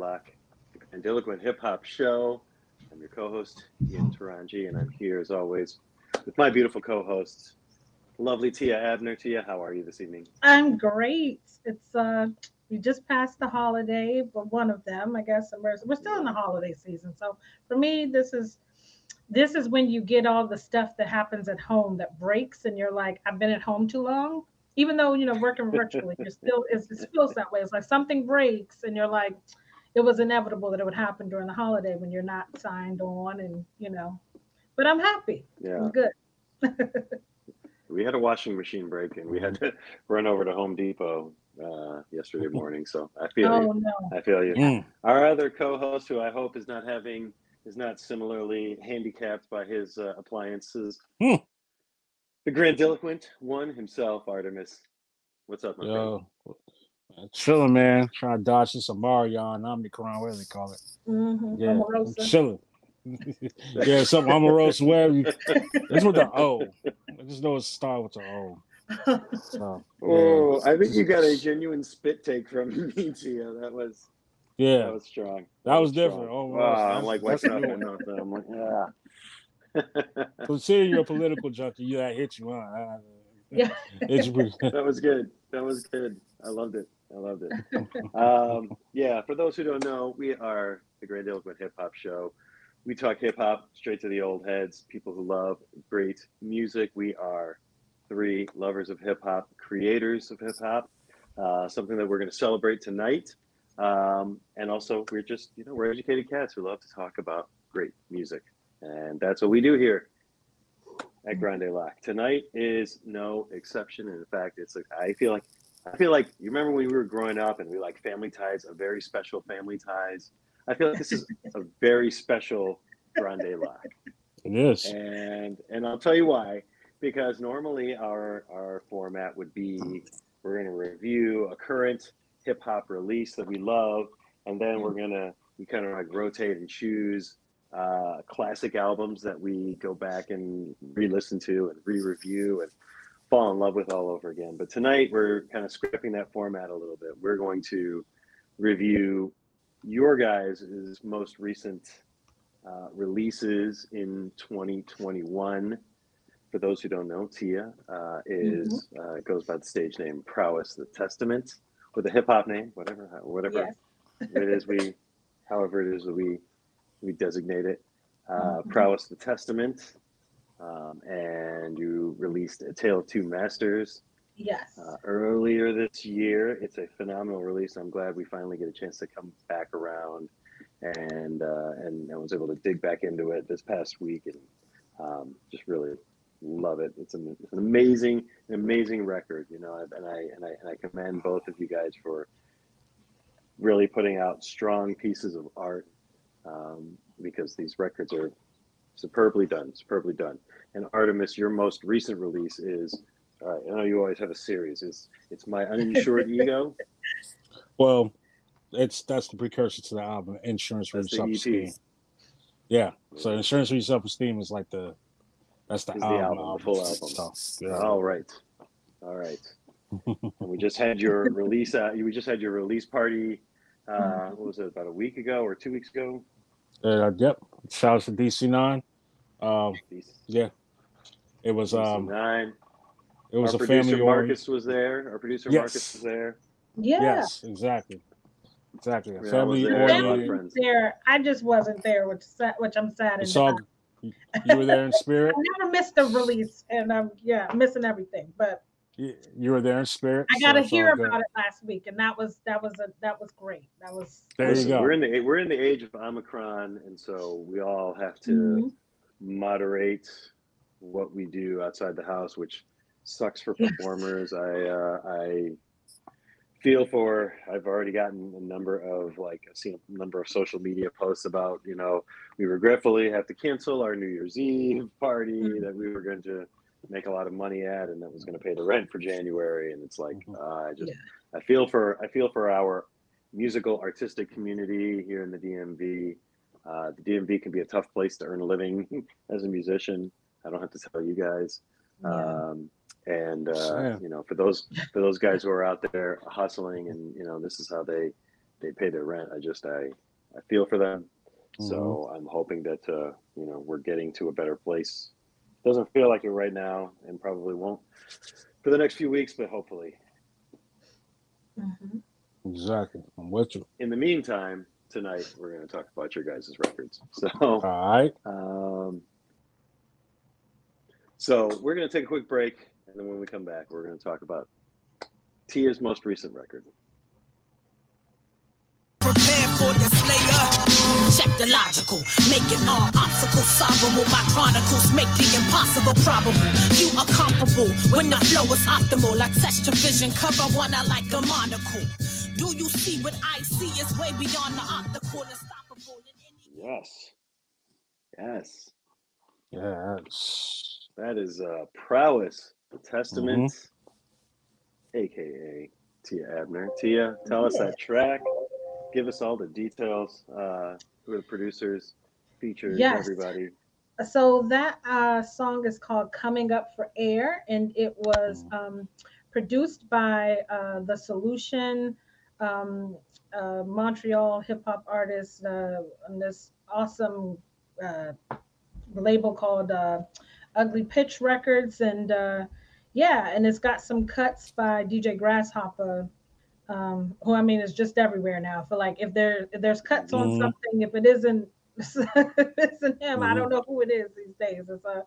Loq, and Diligent Hip Hop Show. I'm your co-host Ian Taranji, and I'm here as always with my beautiful co-hosts, lovely Tia Abner. Tia, how are you this evening? I'm great. It's uh we just passed the holiday, but one of them, I guess, we're, we're still in the holiday season. So for me, this is this is when you get all the stuff that happens at home that breaks, and you're like, I've been at home too long. Even though you know working virtually, you're still it feels that way. It's like something breaks, and you're like, it was inevitable that it would happen during the holiday when you're not signed on, and you know. But I'm happy. Yeah, I'm good. we had a washing machine break, and we had to run over to Home Depot uh, yesterday morning. So I feel Oh you. no. I feel you. Mm. Our other co-host, who I hope is not having is not similarly handicapped by his uh, appliances, Hmm. the grandiloquent one himself, Artemis. What's up, my friend? Yo, chilling, man. Trying to dodge this Amarion, Omnicron, whatever they call it. Mm-hmm. Yeah, I'm Omarosa. chilling. yeah, something Omarosa, whatever. It's with the O. I just know it's start with the O. So, yeah. Oh, I think you got a genuine spit take from me, Tia. That was Yeah, that was strong. that was strong. different. Oh, Wow, I'm like what's waking up new. and nothing. I'm like, yeah. Considering you're a political junkie, you that hit you, huh? Yeah. That was good. That was good. I loved it. I loved it. um, yeah, for those who don't know, we are the Grandiloquent Hip Hop Show. We talk hip hop straight to the old heads, people who love great music. We are three lovers of hip hop, creators of hip hop, uh, something that we're going to celebrate tonight. Um, and also, we're just, you know, we're educated cats who love to talk about great music. And that's what we do here at Grande Loq. Tonight is no exception. And in fact, it's like, I feel like I feel like you remember when we were growing up and we like family ties, a very special family ties. I feel like this is a very special Grande Loq. it is. And and I'll tell you why. Because normally our our format would be we're gonna review a current hip hop release that we love, and then we're gonna we kind of like rotate and choose uh, classic albums that we go back and re-listen to and re-review and fall in love with all over again. But tonight we're kind of scrapping that format a little bit. We're going to review your guys' most recent uh, releases in 2021. For those who don't know, Tia uh, is uh, goes by the stage name Prowess the Testament, with a hip hop name, whatever, whatever Yes. it is we, however it is that we we designate it. Uh, Mhm. Prowess the Testament, um, and you released A Tale of Two Masters Yes. uh, earlier this year. It's a phenomenal release. I'm glad we finally get a chance to come back around, and uh, and I was able to dig back into it this past week, and um, just really love it. It's an, it's an amazing, an amazing record, you know, and I and I and I commend both of you guys for really putting out strong pieces of art um, because these records are superbly done, superbly done. And Artemis, your most recent release is all right. I know you always have a series. It's it's my uninsured ego. Well, it's that's the precursor to the album, Insurance for Self Esteem. Yeah. So Insurance for your Self Esteem is like the that's the Is the album, album, the full album. So, yeah. All right, all right. and we just had your release. Uh, we just had your release party. Uh, what was it? About a week ago or two weeks ago? Uh, yep. Shout out to DC Nine. Um, yeah. It was um nine. it was Our a producer family Marcus was there. Our producer Yes. Marcus was there. yeah. Yes, exactly. Exactly. Yeah, family was there. Family oriented. there. I just wasn't there, which which I'm sad It's about. all you you were there in spirit. I never missed the release, and I'm yeah I'm missing everything. But You you were there in spirit. I so got to it's all hear good. about it last week, and that was that was a that was great. That was There you go. We're in the we're in the age of Omicron, and so we all have to Mhm. Moderate what we do outside the house, which sucks for performers. I uh, I feel for. I've already gotten a number of like I've seen a number of social media posts about you know we regretfully have to cancel our New Year's Eve party Mhm. that we were going to make a lot of money at, and that was going to pay the rent for January. And it's like Mhm. uh, I just Yeah. I feel for I feel for our musical artistic community here in the DMV. Uh, the DMV can be a tough place to earn a living as a musician. I don't have to tell you guys. Yeah. Um, and uh, Yeah. you know, for those for those guys who are out there hustling, and you know, this is how they they pay their rent. I just I I feel for them. Mm-hmm. So I'm hoping that uh, you know we're getting to a better place. Doesn't feel like it right now, and probably won't for the next few weeks, but hopefully. Mhm. Exactly. I'm with you. In the meantime, tonight we're going to talk about your guys' records. So, All right. um, so we're going to take a quick break, and then when we come back, we're going to talk about Tia's most recent record. Prepare for the slayer. Check the logical. Making all obstacles solvable. My chronicles make the impossible probable. You are comparable when the flow is optimal. Like texture vision, cover one I like a monocle. Do you see what I see is way beyond the optical, unstoppable any Yes. Yes. Yes. That is uh, Prowess the Testament, aka Tia Abner. Tia, tell us that track. Give us all the details. Uh, who are the producers, features, Yes. everybody. So that uh, song is called "Coming Up for Air," and it was um, produced by uh, the Solution, um, uh, Montreal hip hop artist, uh, on this awesome uh, label called uh, Ugly Pitch Records, and uh, yeah, and it's got some cuts by DJ Grasshopper. Um, who I mean is just everywhere now. For like, if there if there's cuts on Mhm. something, if it isn't if it isn't him, I Mhm. don't know who it is these days. It's uh,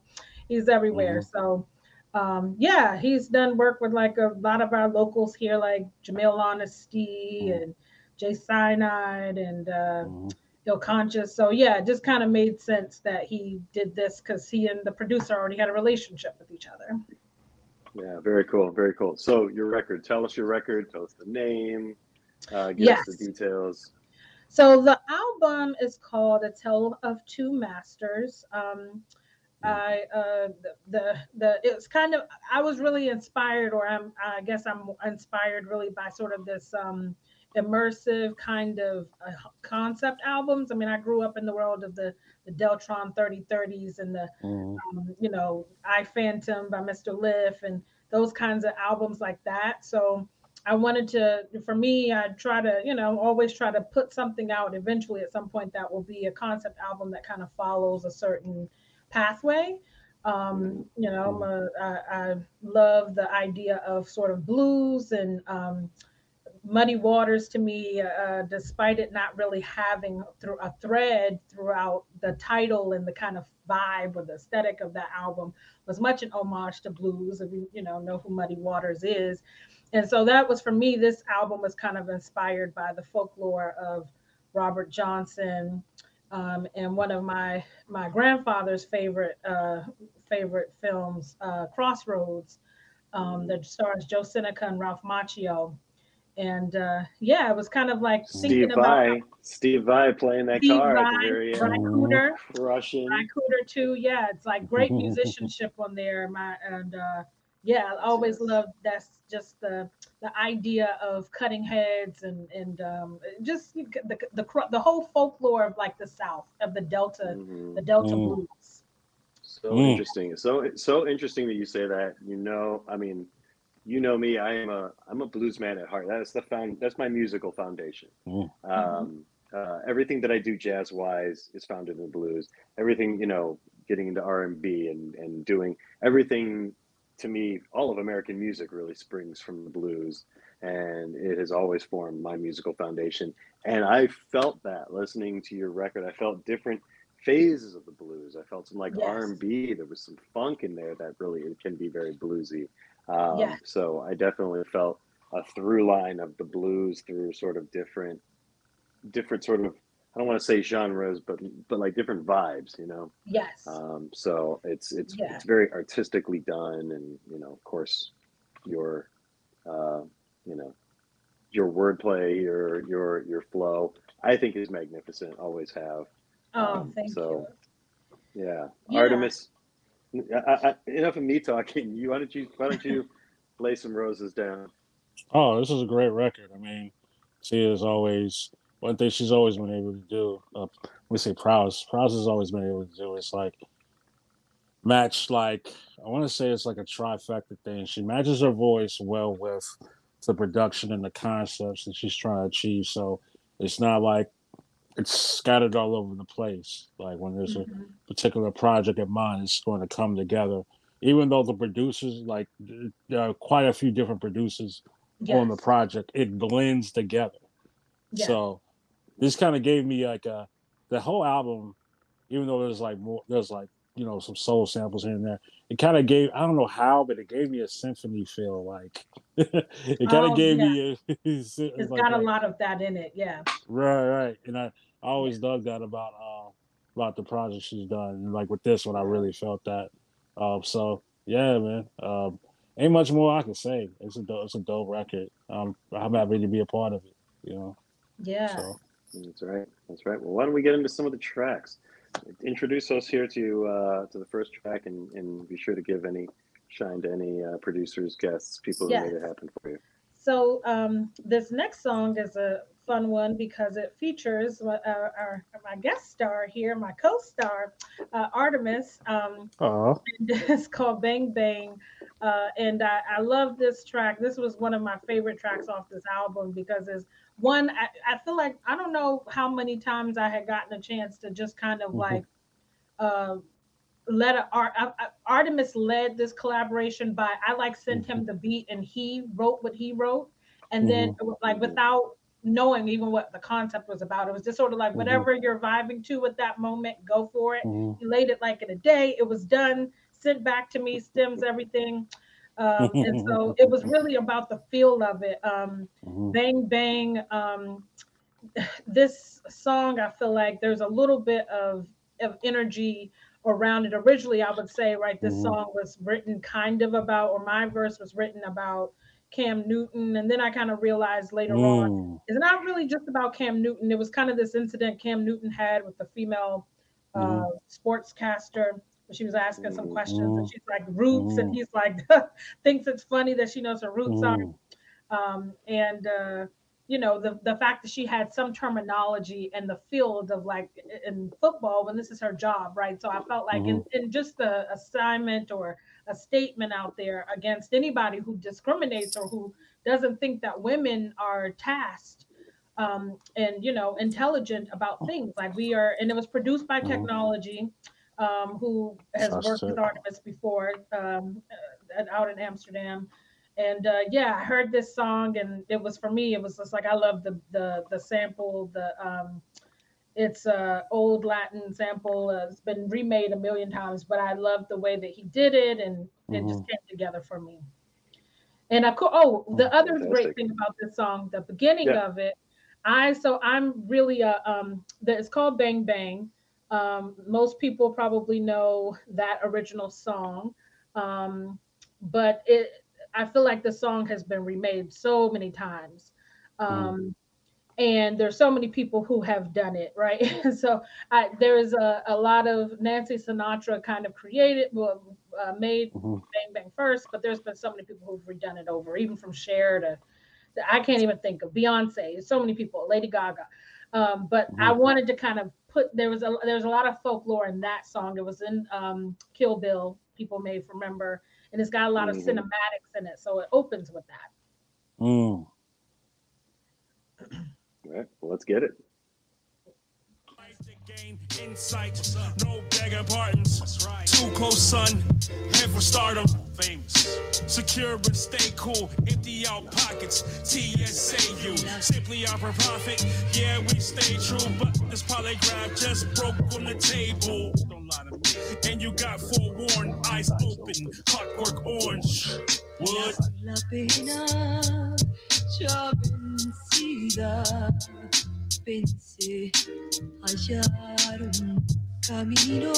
he's everywhere. So, um, yeah, he's done work with like a lot of our locals here, like Jamil Honesty Mhm. and Jay Cyanide and uh, Mhm. Ill Conscious. So yeah, it just kind of made sense that he did this because he and the producer already had a relationship with each other. Yeah, very cool, very cool. So your record, tell us your record, tell us the name, uh, give us the details. So the album is called "A Tale of Two Masters." Um, I uh, the, the the it's kind of I was really inspired, or I'm I guess I'm inspired really by sort of this um, immersive kind of uh, concept albums. I mean, I grew up in the world of the the Deltron 3030s and the Mhm. um, you know, I Phantom by Mr. Lif and those kinds of albums like that. So I wanted to, for me, I try to, you know, always try to put something out eventually at some point that will be a concept album that kind of follows a certain pathway. Um, you know, I'm a, I, I love the idea of sort of blues and um, muddy waters to me, uh, despite it not really having through a thread throughout the title and the kind of vibe or the aesthetic of that album was much an homage to blues. If you you know know who Muddy Waters is, and so that was for me. This album was kind of inspired by the folklore of Robert Johnson. Um, and one of my my grandfather's favorite uh, favorite films, uh, Crossroads, um, that stars Joe Seneca and Ralph Macchio and uh, yeah, it was kind of like thinking Steve about Vai, Steve Vai playing that Steve car at the Vai, very end, Cooter. Ry Cooter too. Yeah, it's like great musicianship on there. My and uh, yeah, I always Yes. loved that's just the the idea of cutting heads and and um, just the the cro- the whole folklore of like the South of the Delta Mhm. the Delta Mm. blues. So Mm. interesting. So so interesting that you say that. You know, I mean, you know me. I am a I'm a blues man at heart. That is the found. That's my musical foundation. Mm. Um, uh, everything that I do jazz wise is founded in blues. Everything you know, getting into R and B and and doing everything to me, all of American music really springs from the blues, and it has always formed my musical foundation. And I felt that listening to your record. I felt different phases of the blues. I felt some like Yes. R and B. There was some funk in there that really it can be very bluesy. Um, Yeah. So I definitely felt a through line of the blues through sort of different, different sort of I don't want to say genres, but but like different vibes, you know. Yes. Um, so it's it's Yeah. it's very artistically done, and you know, of course, your uh, you know your wordplay, your your your flow, I think is magnificent. Always have. oh, um, thank so- Yeah, Yeah. Artemis. I, I, enough of me talking. You why don't you why don't you lay some roses down? Oh, this is a great record. I mean, Tia is always one thing she's always been able to do. Uh, we say Prowse. Prowse has always been able to do. It's like match like I want to say it's like a trifecta thing. She matches her voice well with the production and the concepts that she's trying to achieve. So it's not like it's scattered all over the place. Like when there's Mhm. a particular project in mind, it's going to come together. Even though the producers, like there are quite a few different producers on the project, it blends together. Yes. So this kind of gave me like a the whole album, even though there's like more, there's like you know some soul samples here and there. It kind of gave I don't know how, but it gave me a symphony feel. Like it kind of Oh, gave yeah. me a, it's It's like got a that. lot of that in it. Yeah. Right, right. And I, I always dug that about uh about the project she's done. And like with this one, I really felt that. Um, so yeah, man. Um, ain't much more I can say. It's a dope, it's a dope record. Um, I'm happy to be a part of it. You know. Yeah. So That's right. That's right. Well, why don't we get into some of the tracks? Introduce us here to uh, to the first track, and, and be sure to give any shine to any uh, producers, guests, people who made it happen for you. So um, this next song is a fun one because it features uh, our, my guest star here, my co-star, uh, Artemis. Um, and it's called Bang Bang. Uh, and I, I love this track. This was one of my favorite tracks off this album because it's one, I, I feel like, I don't know how many times I had gotten a chance to just kind of Mhm. like uh, let a, Ar, I- I- Artemis led this collaboration by, I like sent him the beat and he wrote what he wrote. And then like without knowing even what the concept was about, it was just sort of like Mhm. whatever you're vibing to at that moment, go for it mhm, he laid it like in a day. It was done, sent back to me, stems, everything. Um, and so it was really about the feel of it. Um, mhm, bang, bang. Um, this song, I feel like there's a little bit of, of energy around it. Originally, I would say, right, this Mhm. song was written kind of about, or my verse was written about Cam Newton. And then I kind of realized later on, mm, it's not really just about Cam Newton. It was kind of this incident Cam Newton had with the female uh, sportscaster. She was asking some questions, and Mhm. she's like roots, and Mhm. he's like thinks it's funny that she knows her roots are. mm, Um, and uh, you know the the fact that she had some terminology in the field of like in football when this is her job, right? So I felt like in, in just the assignment or a statement out there against anybody who discriminates or who doesn't think that women are tasked um, and you know intelligent about things like we are and it was produced by technology um, who has That's worked with it. artemis before um, uh, out in amsterdam. And uh, yeah i heard this song and it was for me it was just like i love the the the sample the um it's a old latin sample uh, it's been remade a million times but i love the way that he did it and it just came together for me. And I co- oh the Mm, other great thing about this song the beginning Yeah. of it i so i'm really a um that it's called bang bang um most people probably know that original song. Um but it i feel like the song has been remade so many times. Um and there's so many people who have done it right? So I, there's a, a lot of nancy sinatra kind of created well uh, made mhm. bang bang first but there's been so many people who've redone it over even from Cher to i can't even think of beyonce. So many people lady gaga. Um, but i Mhm. wanted to kind of put there was a there's a lot of folklore in that song it was in um, kill bill people may remember and it's got a lot of Mhm. cinematics in it so it opens with that Mm. All right. Well, let's get it. Gain insight, no begging pardons. That's right. Too close, son. Head for stardom. Famous. Secure and stay cool. Empty out pockets. TSAU. Simply our profit. Yeah, we stay true, but this polygraph just broke on the table. Don't lie to me. And you got forewarned, eyes open, clockwork orange. Wood. Pensé hallar un camino.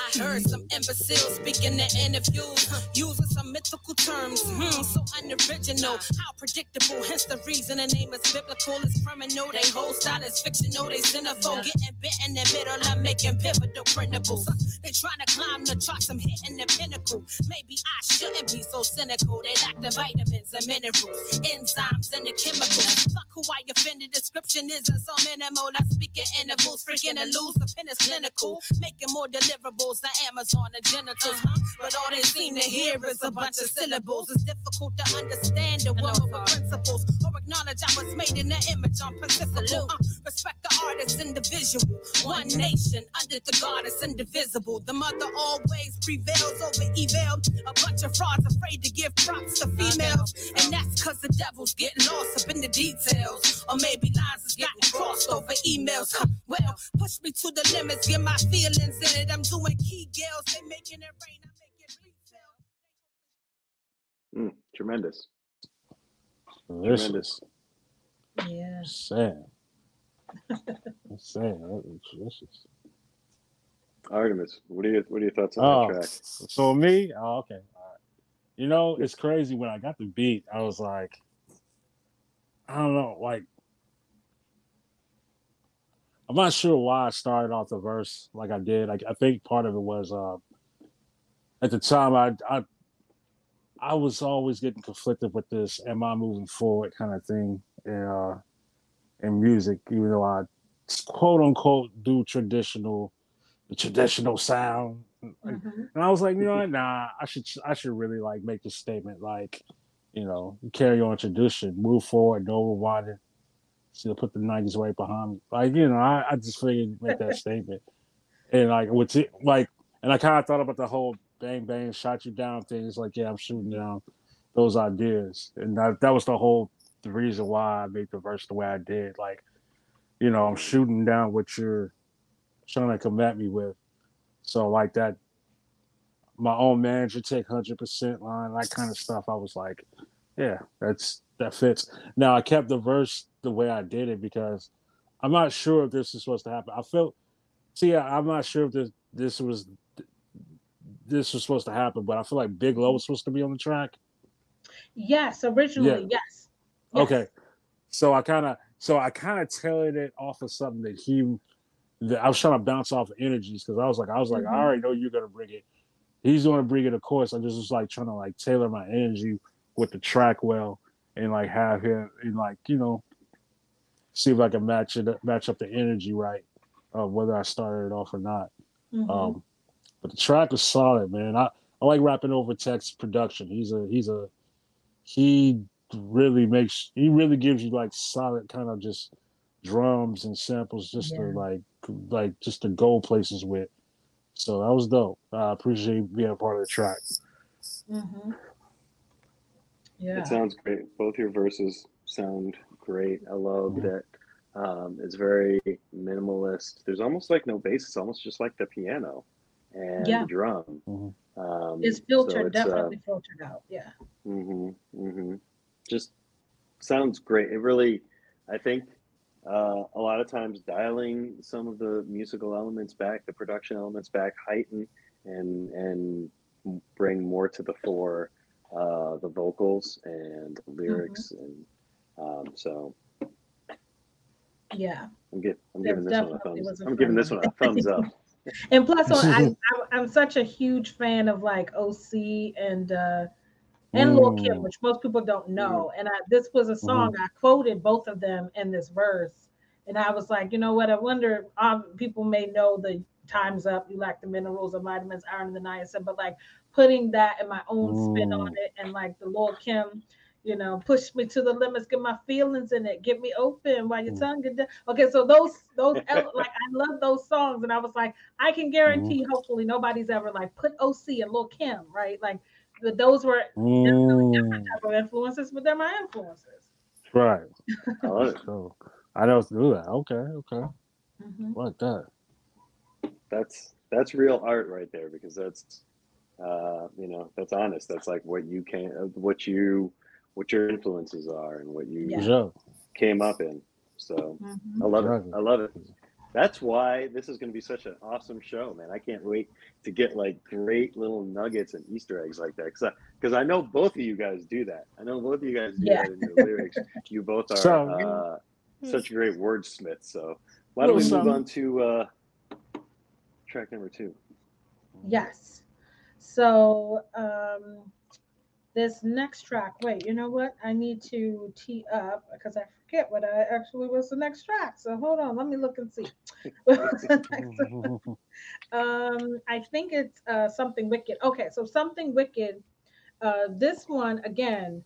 I heard some imbeciles speaking in interviews, using some mythical terms, hmm, so unoriginal. How predictable, hence the reason the name is biblical. It's criminal, they whole style is fictional. They centerfold, getting bit in the middle of making pivotal printables. They trying to climb the charts, I'm hitting the pinnacle. Maybe I shouldn't be so cynical. They lack the vitamins and minerals, enzymes and the chemicals. Fuck who I offended, description isn't so minimal. I speak in intervals, begin to lose. Pen is clinical, making more deliverables than Amazon and genitals? But all they seem to hear is a bunch of syllables. It's difficult to understand the woman with principles or acknowledge I was made in the image on Pacific. Uh, respect the artist individual. One nation under the goddess indivisible. The mother always prevails over evil. A bunch of frauds afraid to give props to females. And that's cause the devil's getting lost up in the details. Or maybe lines is getting crossed over emails. Huh, Well, push me to the limits, get my feelings in it. I'm doing key girls, they making it rain. I make it bleed till. Mm, tremendous. Delicious. Yeah. Sad. Sad. That was delicious. Artemis, what are your what are your thoughts on Oh, that track? so me? Oh, okay. All right. You know, it's crazy. When I got the beat, I was like, I don't know, like, I'm not sure why I started off the verse like I did. Like, I think part of it was, uh, at the time, I, I, I was always getting conflicted with this "Am I moving forward?" kind of thing, in, uh, in music. Even though I, quote unquote, do traditional, the traditional sound. Mhm. and I was like, you know what? Nah, I should I should really like make this statement like, you know, carry on tradition, move forward, no rewinding. So put the nineties right behind me. Like, you know, I, I just figured make that statement. And like what's it like and I kind of thought about the whole bang bang shot you down thing. It's like, yeah, I'm shooting down those ideas. And that that was the whole the reason why I made the verse the way I did. Like, you know, I'm shooting down what you're trying to come at me with. So like that, my own manager take hundred percent line, that kind of stuff. I was like, yeah, that's that fits. Now I kept the verse the way I did it because I'm not sure if this is supposed to happen. I felt, see, I'm not sure if this this was this was supposed to happen, but I feel like Big Low was supposed to be on the track. Yes, originally, yes. Yes. Okay, so I kind of so I kind of tailored it off of something that he that I was trying to bounce off of energies because I was like I was like Mhm. I already know you're gonna bring it. He's gonna bring it, of course. I just was like trying to like tailor my energy with the track well and like have him and like you know see if I can match it match up the energy right of whether I started it off or not. Mhm. Um, but the track was solid, man. I, I like rapping over Tech's production. He's a he's a he really makes he really gives you like solid kind of just drums and samples just to like like just to go places with. So that was dope. I appreciate being a part of the track. Mhm. Yeah. It sounds great. Both your verses sound great. I love that um, it's very minimalist. There's almost like no bass. It's almost just like the piano and Yeah. the drum. Mhm. Um, It's so filtered, it's, uh, definitely filtered out. Yeah. Mm-hmm, mm-hmm. Just sounds great. It really, I think, uh, a lot of times dialing some of the musical elements back, the production elements back, heighten and and bring more to the fore uh, the vocals and the lyrics, and um, so Yeah. I'm, gi- I'm giving this one a thumbs. A I'm giving this one one. a thumbs up. And plus, I, I, I'm such a huge fan of like OC and uh, and Lil Kim, Mm. which most people don't know. And I, this was a song I quoted both of them in this verse, and I was like, you know what? I wonder. Um, people may know the times up. You lack the minerals and vitamins, iron, and the niacin, but like putting that in my own spin on Mm. it, and like the Lil Kim. You know, push me to the limits, get my feelings in it, get me open while your Mm. tongue get down. Okay, so those those like I love those songs, and I was like, I can guarantee, hopefully, nobody's ever like put OC and Lil Kim, right? Like the, those were Mm. Different type of influences, but they're my influences. Right. I love it. So I don't do that. Okay. Okay. Mhm. Like that. That's that's real art right there because that's uh, you know that's honest. That's like what you can, what you, what your influences are, and what you Yeah. Came up in. So Mhm. I love it. I love it. That's why this is going to be such an awesome show, man. I can't wait to get like great little nuggets and Easter eggs like that because I, 'cause I know both of you guys do that. I know both of you guys do Yeah. that in your lyrics. You both are So- uh, such great wordsmiths. So why don't we move on to uh, track number two? Yes. So um, this next track. Wait, you know what? I need to tee up because I forget what I actually was the next track. So hold on, let me look and see. What was the next um, I think it's uh, something wicked. Okay, so something wicked. Uh, this one again,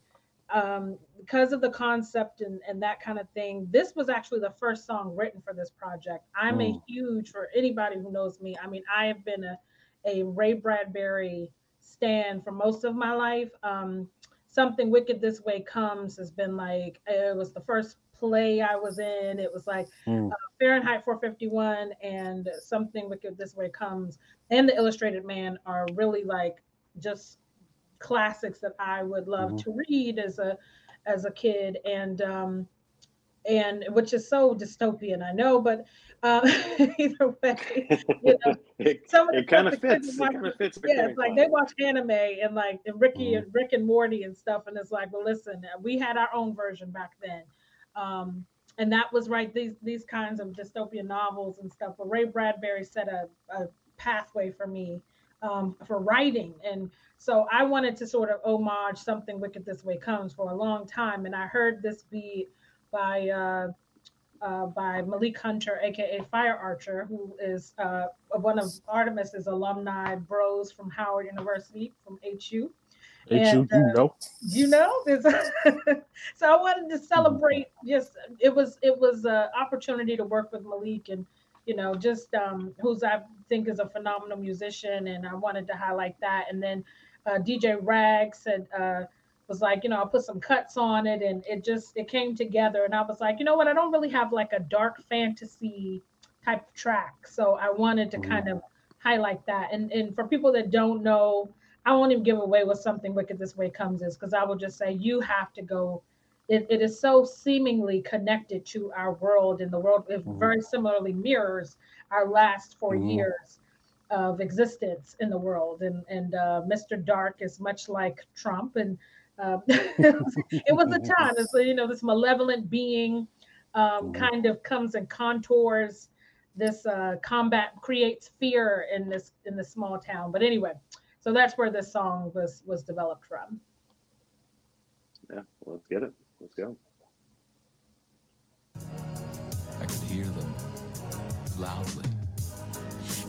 um, because of the concept and, and that kind of thing. This was actually the first song written for this project. I'm a Mm. huge for anybody who knows me. I mean, I have been a a Ray Bradbury stan for most of my life. Um, something wicked this way comes has been like it was the first play I was in. It was like Mm. Fahrenheit 451 and Something Wicked This Way Comes and The Illustrated Man are really like just classics that I would love Mhm. to read as a as a kid and um and which is so dystopian I know but uh, either way you know it some of the it kind of stuff the kids fits. It kind of fits. yeah, it's like they watch anime and like and Ricky Mhm. and Rick and Morty and stuff, and it's like, well, listen, we had our own version back then, um, and that was right. These these kinds of dystopian novels and stuff. But Ray Bradbury set a, a pathway for me um, for writing, and so I wanted to sort of homage something wicked this way comes for a long time, and I heard this beat by. Uh, uh, by Malik Hunter, aka Fire Archer, who is uh, one of Artemis's alumni bros from Howard University from HU. You, And, you uh, know. You know, so I wanted to celebrate. Just it was it was an opportunity to work with Malik and you know just um, who's I think is a phenomenal musician, and I wanted to highlight that. And then uh, DJ Rag said. Uh, was like, you know, I put some cuts on it and it just it came together. And I was like, you know what, I don't really have like a dark fantasy type of track. So I wanted to Mhm. kind of highlight that. And and for people that don't know, I won't even give away what something wicked this way comes is because I will just say you have to go. It, it is so seemingly connected to our world and the world it Mhm. very similarly mirrors our last 4 Mhm. years of existence in the world. And and uh, Mr. Dark is much like Trump and um, it was a time. It's you know this malevolent being um, Mhm. kind of comes and contours this uh, combat, creates fear in this in this small town. But anyway, so that's where this song was was developed from. Yeah, well, let's get it. Let's go. I could hear them loudly.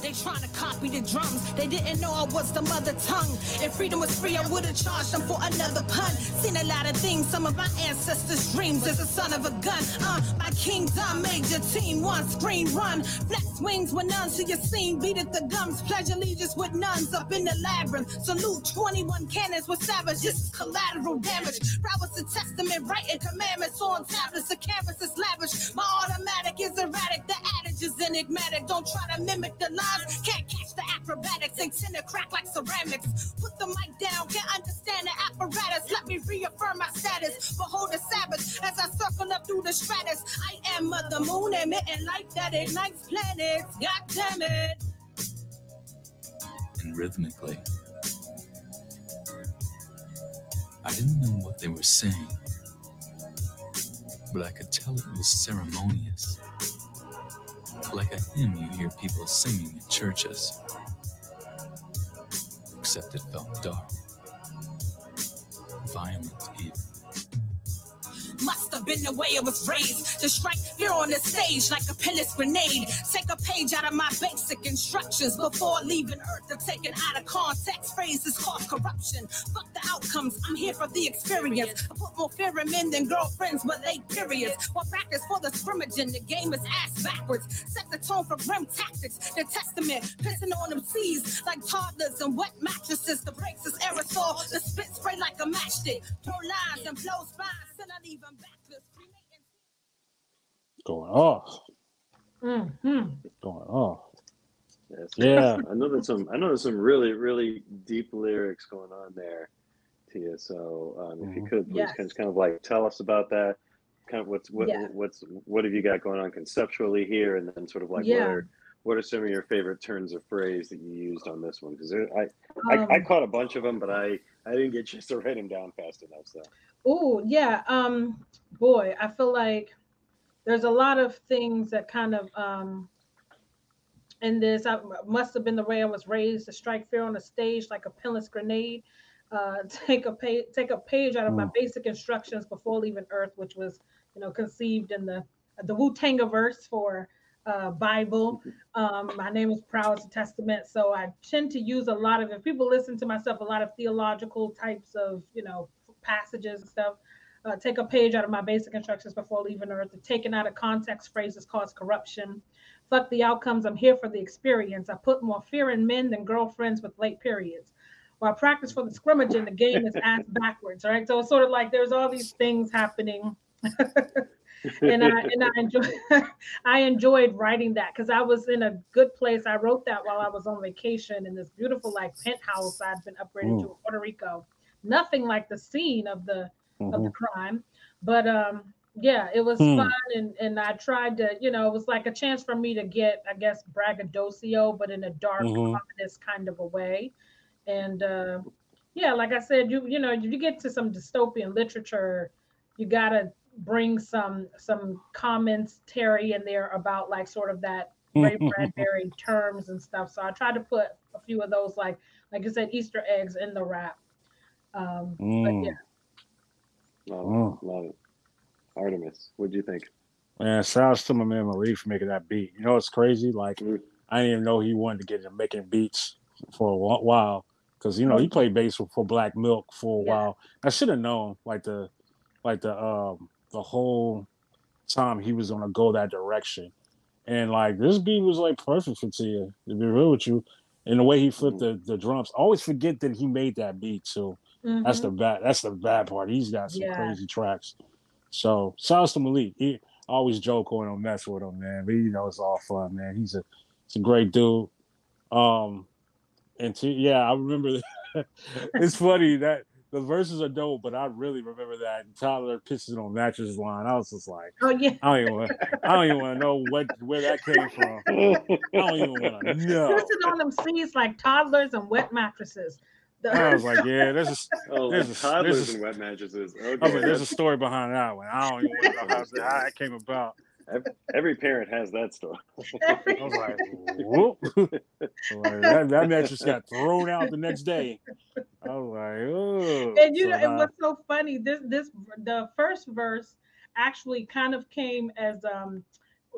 They trying to copy the drums. They didn't know I was the mother tongue. If freedom was free, I would have charged them for another pun. Seen a lot of things, some of my ancestors' dreams as a son of a gun. Uh, my kingdom major team, one screen run. Flex wings when none see your scene. Beat at the gums, pledge allegiance with nuns up in the labyrinth. Salute 21 cannons with savage, collateral damage. Prowess and testament, writing commandments on tablets. The canvas is lavish. My automatic is erratic. The adage is enigmatic. Don't try to mimic the lines. Can't catch the acrobatics. Ain't to crack like ceramics. Put the mic down. Can't understand the apparatus. Let me reaffirm my status. Behold the Sabbath as I circle up through the stratus. I am Mother Moon emitting light that ignites planets. God damn it. and rhythmically. I didn't know what they were saying, but I could tell it was ceremonious. Like a hymn you hear people singing in churches. Except it felt dark, violent even. Been the way it was raised to strike fear on the stage like a pinless grenade. Take a page out of my basic instructions before leaving Earth. They're taken out of context. Phrases cause corruption. Fuck the outcomes. I'm here for the experience. I put more fear in men than girlfriends, but they periods. While practice for the scrimmage and the game is ass backwards. Set the tone for grim tactics. The testament pissing on them seas like toddlers and wet mattresses. The brakes is aerosol. The spit spray like a matchstick. Throw lines and blow spines. Still not even backwards. Cremating Going off. Mhm. Going off. Yes. Yeah. I know there's some. I know there's some really, really deep lyrics going on there, Tia. So um, if you Mhm. could please Yes. kind of, kind of like tell us about that. Kind of what's what Yeah. what's what have you got going on conceptually here, and then sort of like what are what are some of your favorite turns of phrase that you used on this one? Because I, I I Um, caught a bunch of them, but I I didn't get just to write them down fast enough. So Oh yeah. Um, boy, I feel like there's a lot of things that kind of um in this I must have been the way I was raised to strike fear on the stage like a pinless grenade. uh, take a page take a page out of my Mm. basic instructions before leaving Earth, which was you know conceived in the the Wu verse for uh, Bible. Um, my name is Prowess the Testament, so I tend to use a lot of. If people listen to myself, a lot of theological types of you know passages and stuff. Uh, take a page out of my basic instructions before leaving Earth. The taken out of context phrases cause corruption. Fuck the outcomes. I'm here for the experience. I put more fear in men than girlfriends with late periods. While practice for the scrimmage in the game is ass backwards, right? So it's sort of like there's all these things happening. and I and I enjoy I enjoyed writing that because I was in a good place. I wrote that while I was on vacation in this beautiful like penthouse I'd been upgraded to in Puerto Rico. Nothing like the scene of the of the Mhm. crime, but um yeah, it was Hmm. fun and and I tried to you know it was like a chance for me to get I guess braggadocio, but in a dark Mhm. ominous kind of a way, and uh, yeah, like I said, you you know you get to some dystopian literature, you gotta bring some some commentary in there about like sort of that Ray Bradbury terms and stuff. So I tried to put a few of those like like I said Easter eggs in the rap. Um, but Mm. yeah, Love Mm. it. Love it. Artemis, what'd you think? Man, shout out to my man Malik for making that beat. You know, it's crazy. Like, Mm. I didn't even know he wanted to get into making beats for a while because you know he played bass for, for Black Milk for a Yeah. while. I should have known, like the, like the um the whole time he was gonna go that direction, and like this beat was like perfect for Tia. To be real with you, and the way he flipped the the drums. I always forget that he made that beat too. That's Mhm. the bad. That's the bad part. He's got some Yeah. crazy tracks. So shout out to Malik. He I always joke I don't mess with him, man. But you know it's all fun, man. He's a he's a great dude. Um, and to, yeah, I remember. it's funny that the verses are dope, but I really remember that Tyler pisses on mattress line. I was just like, oh yeah, I don't even, want, I don't even want to know what where that came from. I don't even want to know. Pissing on them seats like toddlers and wet mattresses. The- I was like, yeah, there's a, Oh, There's like a- toddlers there's a- and wet mattresses. I was like, there's a story behind that one. I don't even know how, how that came about. Every parent has that story. I was like, whoop. Like, that, that mattress got thrown out the next day. I was like, oh. and you know, So, and uh, what's so funny? This this the first verse actually kind of came as um.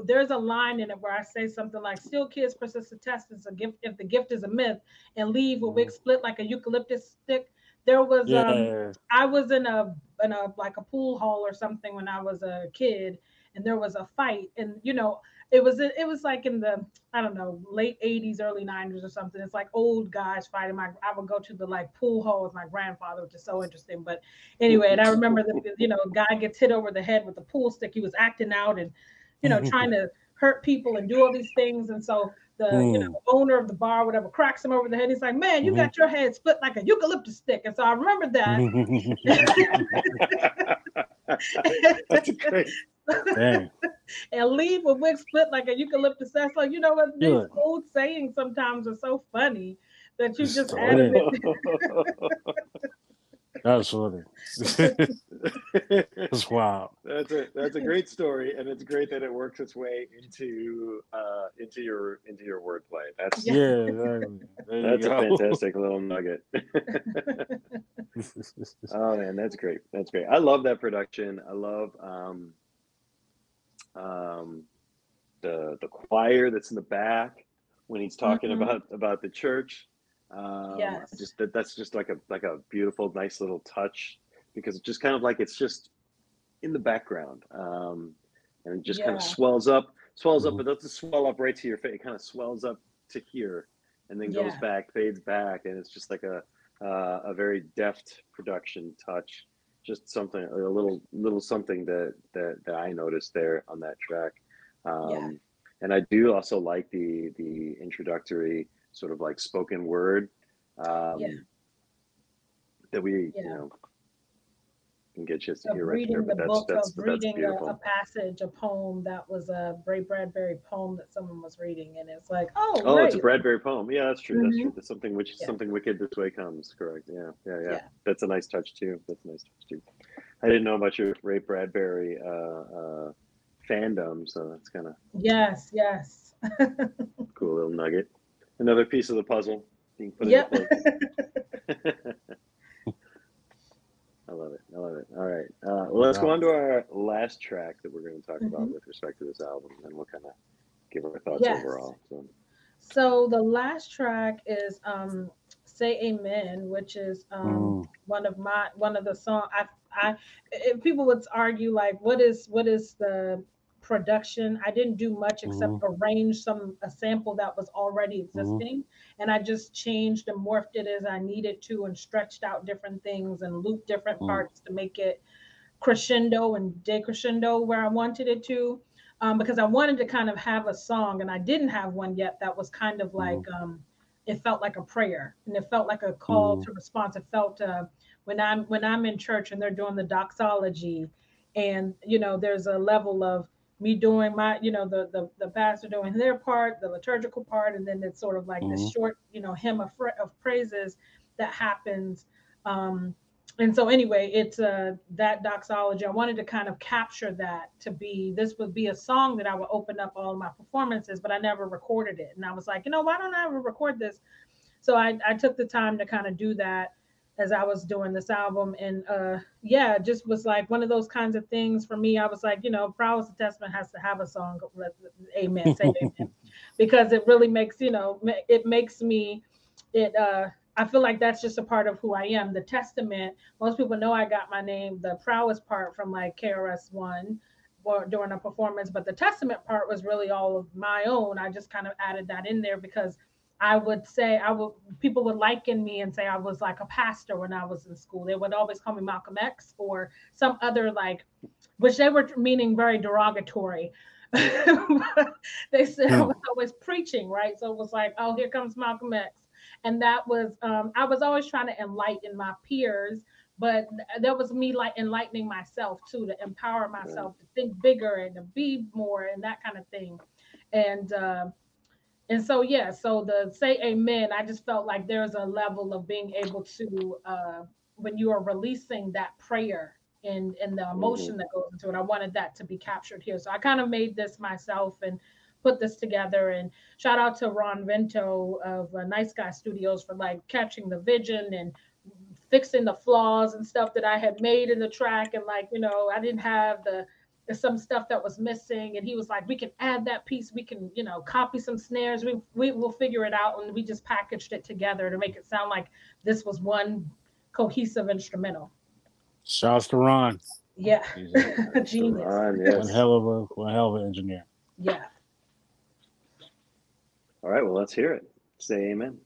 There's a line in it where I say something like, "Still, kids persist to test is a gift if the gift is a myth, and leave with wig split like a eucalyptus stick." There was um. I was in a in a like a pool hall or something when I was a kid, and there was a fight, and you know it was it was like in the I don't know late '80s, early '90s or something. It's like old guys fighting. My I would go to the like pool hall with my grandfather, which is so interesting. But anyway, and I remember that you know guy gets hit over the head with a pool stick. He was acting out and you know trying to hurt people and do all these things, and so. The you know owner of the bar, whatever, cracks him over the head. He's like, "Man, you Mhm. got your head split like a eucalyptus stick." And so I remember that. That's great. And leave with wig split like a eucalyptus. That's like, you know what? These Yeah. old sayings sometimes are so funny that you just added it. That's funny. That's wild. That's a that's a great story, and it's great that it works its way into uh into your into your wordplay. That's Yeah. Yeah, exactly. There that's a go. fantastic little nugget. oh man, that's great. That's great. I love that production. I love um um the the choir that's in the back when he's talking Mhm. about about the church. Um, Yes. just that that's just like a like a beautiful, nice little touch because it's just kind of like it's just in the background, um, and it just kind of swells up, swells up, Mhm. but doesn't swell up right to your face. It kind of swells up to here, and then goes Yeah. back, fades back, and it's just like a uh, a very deft production touch. Just something, a little little something that that that I noticed there on that track. Um, Yeah. And I do also like the the introductory sort of like spoken word um, Yeah. that we Yeah. you know can get you to hear right reading there. the But that's book, that's of that's reading a, a passage, a poem that was a Ray Bradbury poem that someone was reading, and it's like, oh, Oh, it's a. Bradbury poem. Yeah, that's true. That's Mhm. true. That's something which Yeah. something wicked this way comes. Correct. Yeah, yeah, yeah, Yeah. That's a nice touch too. That's a nice touch too. I didn't know about your Ray Bradbury uh, uh, fandom, so that's kind of Yes, yes. cool little nugget. Another piece of the puzzle. being put yep. I love it. I love it. All right. Uh, well, let's go on to our last track that we're going to talk mm-hmm. about with respect to this album, and we'll kind of give our thoughts yes. overall. So. so. the last track is um, "Say Amen," which is um, mm. one of my one of the song. I, I, people would argue like, what is what is the production? I didn't do much except arrange some a sample that was already existing, and I just changed and morphed it as I needed to, and stretched out different things and looped different Mm. parts to make it crescendo and decrescendo where I wanted it to um, because I wanted to kind of have a song, and I didn't have one yet that was kind of like um, it felt like a prayer, and it felt like a call Mhm. to response. It felt uh, when I'm when I'm in church and they're doing the doxology, and you know there's a level of me doing my you know the the, the pastor doing their part, the liturgical part, and then it's sort of like this Mhm. short you know hymn of, of praises that happens. Um, and so anyway it's uh that doxology i wanted to kind of capture that to be this would be a song that i would open up all my performances but i never recorded it and i was like you know why don't i ever record this so i, I took the time to kind of do that as i was doing this album and uh yeah just was like one of those kinds of things for me i was like you know Prowess the Testament has to have a song let- amen say amen because it really makes you know it makes me it uh I feel like that's just a part of who I am. The testament, most people know I got my name, the prowess part from like KRS One during a performance, but the testament part was really all of my own. I just kind of added that in there because I would say I would people would liken me and say I was like a pastor when I was in school. They would always call me Malcolm X or some other like which they were meaning very derogatory. they said I was always preaching, right? So it was like, oh, here comes Malcolm X and that was um, i was always trying to enlighten my peers but that was me like enlightening myself too to empower myself to think bigger and to be more and that kind of thing and uh, and so yeah so the say amen i just felt like there's a level of being able to uh, when you are releasing that prayer and and the emotion that goes into it i wanted that to be captured here. So i kind of made this myself and put this together. And shout out to ron vento of uh, nice guy studios for like catching the vision and fixing the flaws and stuff that i had made in the track. And like you know i didn't have the there's some stuff that was missing and he was like we can add that piece. We can you know copy some snares. We, we will figure it out. And we just packaged it together to make it sound like this was one cohesive instrumental. Shouts to Ron. yeah. A, genius. Ron, one hell of a one hell of an engineer. yeah. All right, well, let's hear it. Say amen.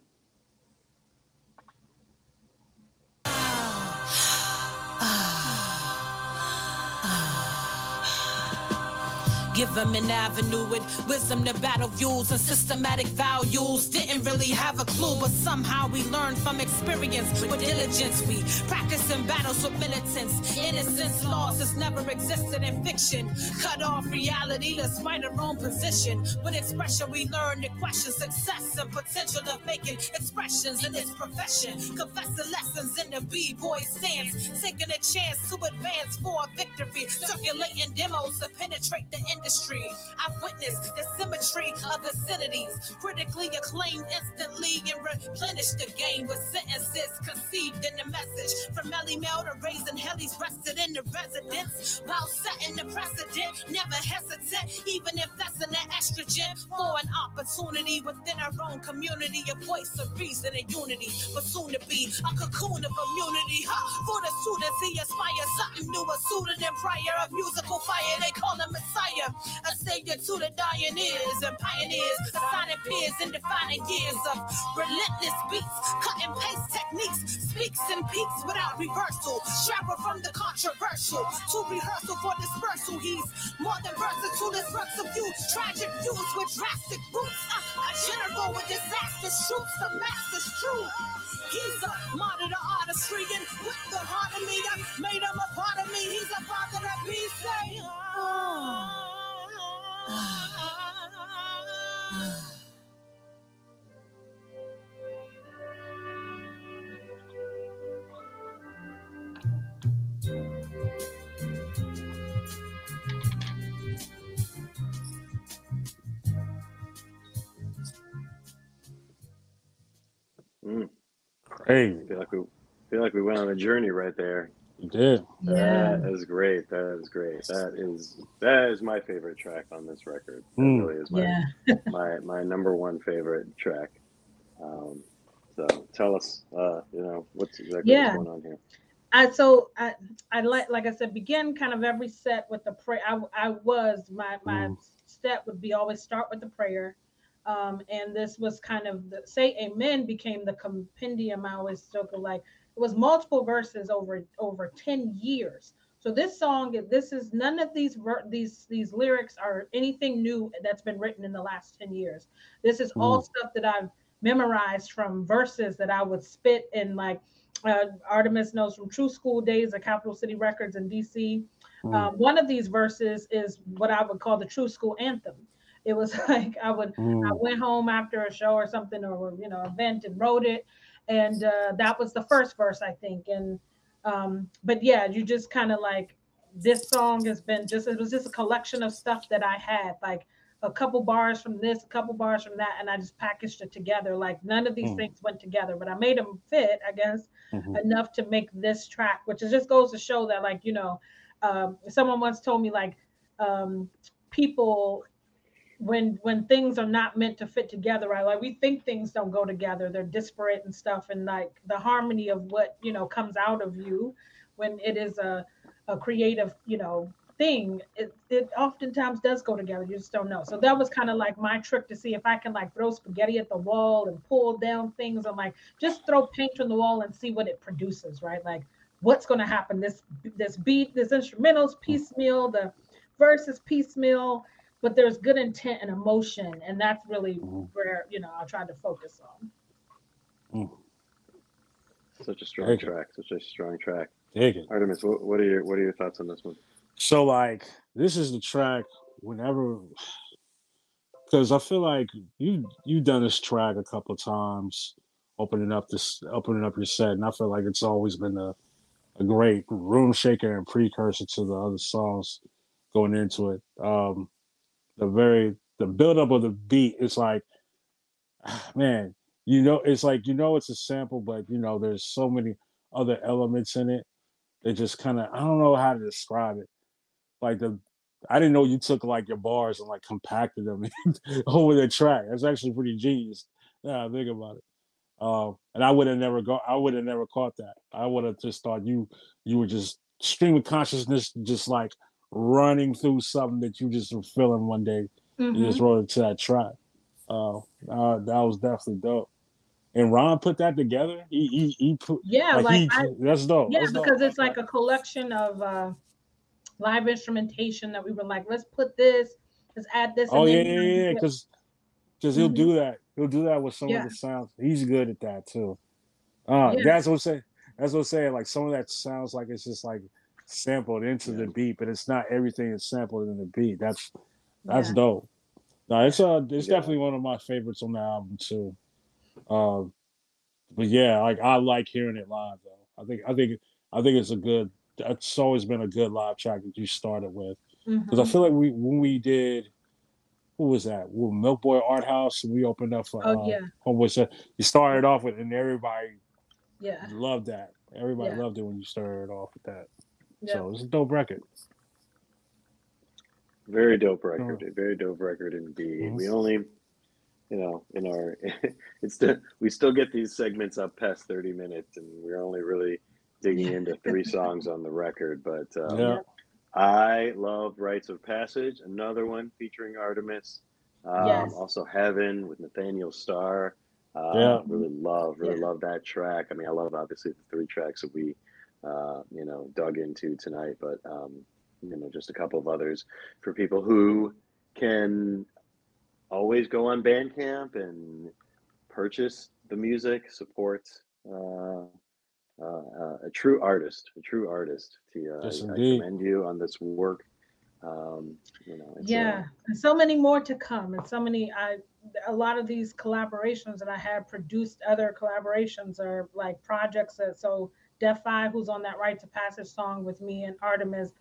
Give them an avenue with wisdom to battle views and systematic values. Didn't really have a clue, but somehow we learned from experience. With diligence, we practice in battles with militants. Innocence lost has never existed in fiction. Cut off reality despite our own position. With expression, we learn to question success and potential of making expressions in this profession. Confess the lessons in the B-boy stance. Taking a chance to advance for a victory. Circulating demos to penetrate the industry. I've witnessed the symmetry of vicinities. Critically acclaimed instantly and replenished the game with sentences conceived in the message. From Melle Mel to raising Helly's rested in the residence. While setting the precedent, never hesitant, even if that's an estrogen. For an opportunity within our own community, a voice of reason and unity. But soon to be a cocoon of immunity. Huh? For the students, he aspires something new, a pseudonym prior of musical fire. They call him Messiah. A savior to the dying ears and pioneers, assigning peers and defining years of relentless beats, cut and paste techniques, speaks and peaks without reversal. Travel from the controversial to rehearsal for dispersal. He's more than versatile, his works of you, tragic views with drastic roots. Uh, a general with disastrous troops, the master's truth. He's a martyr to artistry and with the heart of me, I made him a part of me. He's a father of peace. Say, Mm, Crazy. feel like we feel like we went on a journey right there. You did. Yeah. That is great. That is great. That is that is my favorite track on this record. That Mm. really is my Yeah. my my number one favorite track. Um, so tell us, uh, you know, what's exactly Yeah. what's going on here. I so I I like like I said begin kind of every set with the prayer. I I was my my Mm. step would be always start with the prayer. Um, and this was kind of the say amen became the compendium. I always joke of like it was multiple verses over over 10 years. So this song, this is none of these ver- these these lyrics are anything new that's been written in the last 10 years. This is all stuff that I've memorized from verses that I would spit in like uh, Artemis knows from True School days at Capital City Records in DC. Mm. Um, one of these verses is what I would call the True School anthem. It was like I would I Mm. went home after a show or something or you know event and wrote it, and uh, that was the first verse I think. And um, but yeah, you just kind of like this song has been just it was just a collection of stuff that I had like a couple bars from this, a couple bars from that, and I just packaged it together. Like none of these Mm. things went together, but I made them fit, I guess, Mhm. enough to make this track, which is just goes to show that, like, you know, um, someone once told me, like, um, people when when things are not meant to fit together, right? Like we think things don't go together, they're disparate and stuff, and like the harmony of what you know comes out of you when it is a a creative, you know, thing, it, it oftentimes does go together. You just don't know. So that was kind of like my trick to see if I can like throw spaghetti at the wall and pull down things. I'm like, just throw paint on the wall and see what it produces, right? Like what's going to happen. This this beat, this instrumentals piecemeal, the verse is piecemeal, but there's good intent and emotion, and that's really Mhm. where you know I tried to focus on. Such a strong Thank you. track. Such a strong track. Dig it. Artemis, what, what are your what are your thoughts on this one? So like this is the track whenever because I feel like you you've done this track a couple of times, opening up this opening up your set, and I feel like it's always been a, a great room shaker and precursor to the other songs going into it. Um the very the buildup of the beat is like man, you know it's like you know it's a sample, but you know there's so many other elements in it. They just kind of I don't know how to describe it like the I didn't know you took like your bars and like compacted them over the track. That's actually pretty genius. Yeah, think about it. Um, and I would have never go. I would have never caught that. I would have just thought you you were just stream of consciousness, just like running through something that you just were feeling one day. You just wrote it to that track. Uh, uh, that was definitely dope. And Ron put that together. He he, he put Yeah, like, like he, I, that's dope. yeah, That's dope. because it's like a collection of uh, live instrumentation that we were like, let's put this, let's add this. Oh yeah, yeah, yeah. Because because he'll Mhm. do that. He'll do that with some Yeah. of the sounds. He's good at that too. Uh, Yeah. that's what I'm saying. That's what I'm saying. Like some of that sounds like it's just like sampled into the beat, but it's not everything that's sampled in the beat. That's that's yeah. dope. No, it's uh it's Yeah. definitely one of my favorites on the album too. Um, but yeah, like I like hearing it live though. I think I think I think it's a good. It's always been a good live track that you started with because I Mhm. feel like we when we did who was that? Well, MilkBoy ArtHouse, and we opened up for Oh uh, yeah, Homeboy. So you started off with, and everybody yeah, loved that. Everybody Yeah. loved it when you started off with that. Yeah. So it's a dope record. Very dope record. A very dope record indeed. We only, you know, in our, it's the, we still get these segments up past 30 minutes and we're only really digging into three songs on the record. But um, Yeah. I love Rites of Passage, another one featuring Artemis. Um, Yes. Also Heaven with Nathaniel Starr. Uh, Yeah. Really love, really Yeah. love that track. I mean, I love obviously the three tracks that we, uh, you know, dug into tonight, but, um, you know, just a couple of others for people who can always go on Bandcamp and purchase the music, support uh, uh, uh, a true artist, a true artist. To, uh, Yes, I, I commend you on this work. Um, you know, it's, uh, yeah and so many more to come and so many i a lot of these collaborations that i had produced other collaborations are like projects that so def 5 who's on that right to passage song with me and artemis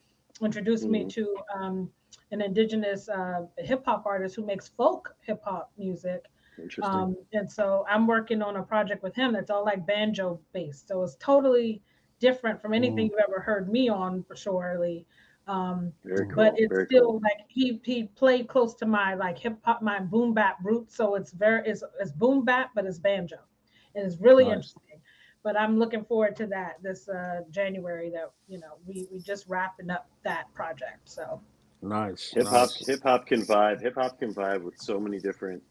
introduced me Mhm. to um, an indigenous uh, hip-hop artist who makes folk hip-hop music interesting. um, and so I'm working on a project with him that's all like banjo based. So it's totally different from anything Mm. you've ever heard me on for surely. Um, Very cool. but it's very still cool. like he he played close to my like hip hop, my boom bap roots. So it's very it's it's boom bap, but it's banjo, and it's really Nice. interesting. But I'm looking forward to that this uh, January. That you know we we just wrapping up that project. So Nice. Hip hop, nice. hip hop can vibe. Hip hop can vibe with so many different,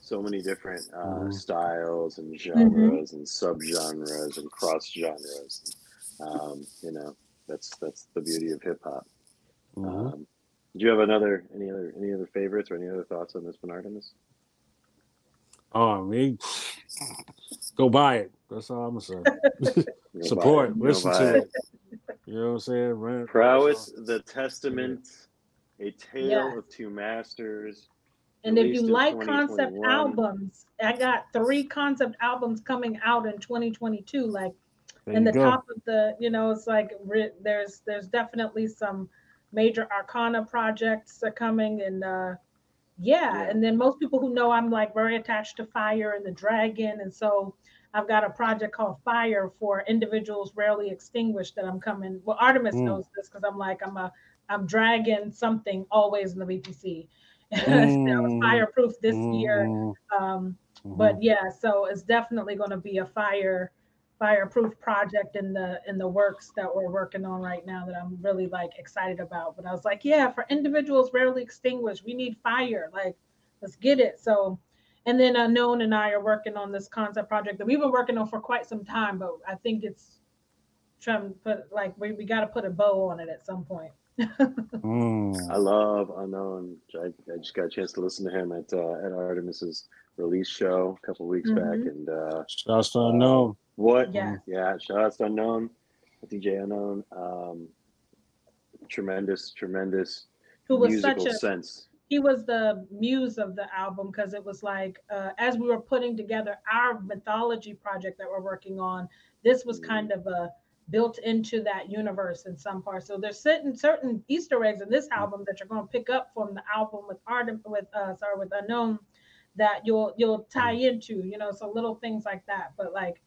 so many different uh, Mhm. styles and genres and subgenres and cross genres. Um, you know, that's that's the beauty of hip hop. Mhm. Um, do you have another any other any other favorites or any other thoughts on this one, Artemis? Oh, me. Go buy it. That's all I'm gonna say. Support. it. Listen to it. it. You know what I'm saying? Rent. Prowess, the testament, a tale Yes. of two masters. And if you like concept albums, I got three concept albums coming out in 2022. Like There in the go. top of the, you know, it's like re- there's there's definitely some major Arcana projects are coming, and uh, yeah, Yeah. and then most people who know I'm like very attached to Fire and the Dragon, and so I've got a project called Fire for individuals rarely extinguished that I'm coming. Well, Artemis Mm. knows this because I'm like I'm a I'm dragging something always in the BPC. so Mm. fireproof this year. Mhm, Um, mhm. but yeah, so it's definitely going to be a fire fireproof project in the in the works that we're working on right now that I'm really like excited about. But I was like, yeah, for individuals rarely extinguished, we need fire. Like, let's get it. So and then Unknown and I are working on this concept project that we've been working on for quite some time, but I think it's trying to put like we, we got to put a bow on it at some point. Mm. I love Unknown. I, I just got a chance to listen to him at uh, at Artemis's release show a couple weeks back, Mhm. and uh, Shouts to unknown. What? Yeah. yeah. Shout out to Unknown, DJ Unknown. Um, tremendous, tremendous Who was musical such a sense. he was the muse of the album because it was like uh, as we were putting together our mythology project that we're working on this was kind of a built into that universe in some parts so there's certain certain easter eggs in this album that you're going to pick up from the album with art with uh sorry with unknown that you'll you'll tie into you know so little things like that but like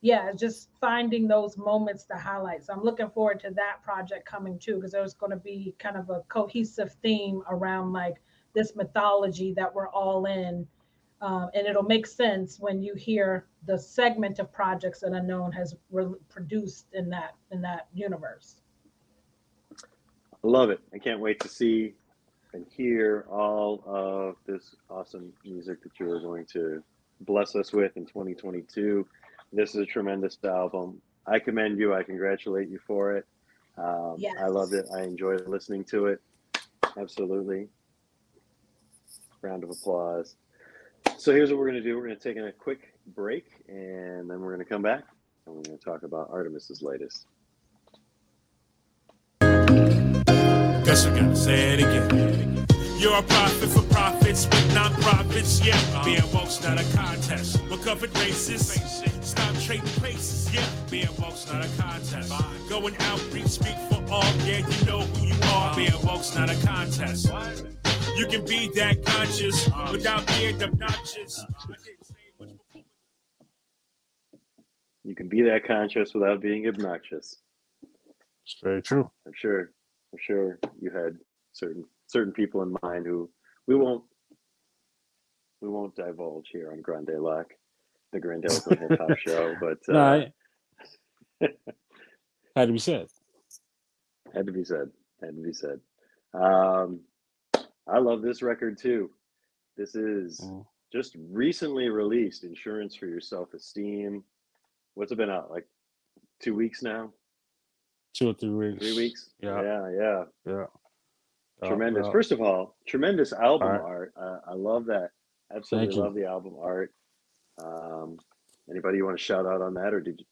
yeah just finding those moments to highlight so i'm looking forward to that project coming too because there's going to be kind of a cohesive theme around like this mythology that we're all in um, and it'll make sense when you hear the segment of projects that unknown has re- produced in that in that universe I love it. I can't wait to see and hear all of this awesome music that you are going to bless us with in 2022. This is a tremendous album. I commend you. I congratulate you for it. Um, Yes. I loved it. I enjoyed listening to it. Absolutely. Round of applause. So here's what we're going to do. We're going to take a quick break, and then we're going to come back, and we're going to talk about Artemis's latest. Guess we gotta say it again. You're a prophet for profits with non-profits, yeah. Being woke's not a contest. We're covered bases. Stop trading places, yeah. Being woke's not a contest. Going out, reach, speak for all, yeah. You know who you are. Being woke's not a contest. You can be that conscious without being obnoxious. You can be that conscious without being obnoxious. It's very true. I'm sure. I'm sure you had certain certain people in mind who we won't we won't divulge here on Grande Loq, the Grandiloquent Hip Hop Show, but uh, No, I- had to be said. had to be said. Had to be said. Um, I love this record too. This is Mm. just recently released. Insurance for Your Self Esteem. What's it been out? Like two weeks now? Two or three weeks. Three weeks? Yeah. Yeah, yeah. Yeah. Yeah, tremendous. yeah. First of all, tremendous album Art. art. Uh, I love that. Absolutely love the album art. Um, anybody you want to shout out on that, or did you?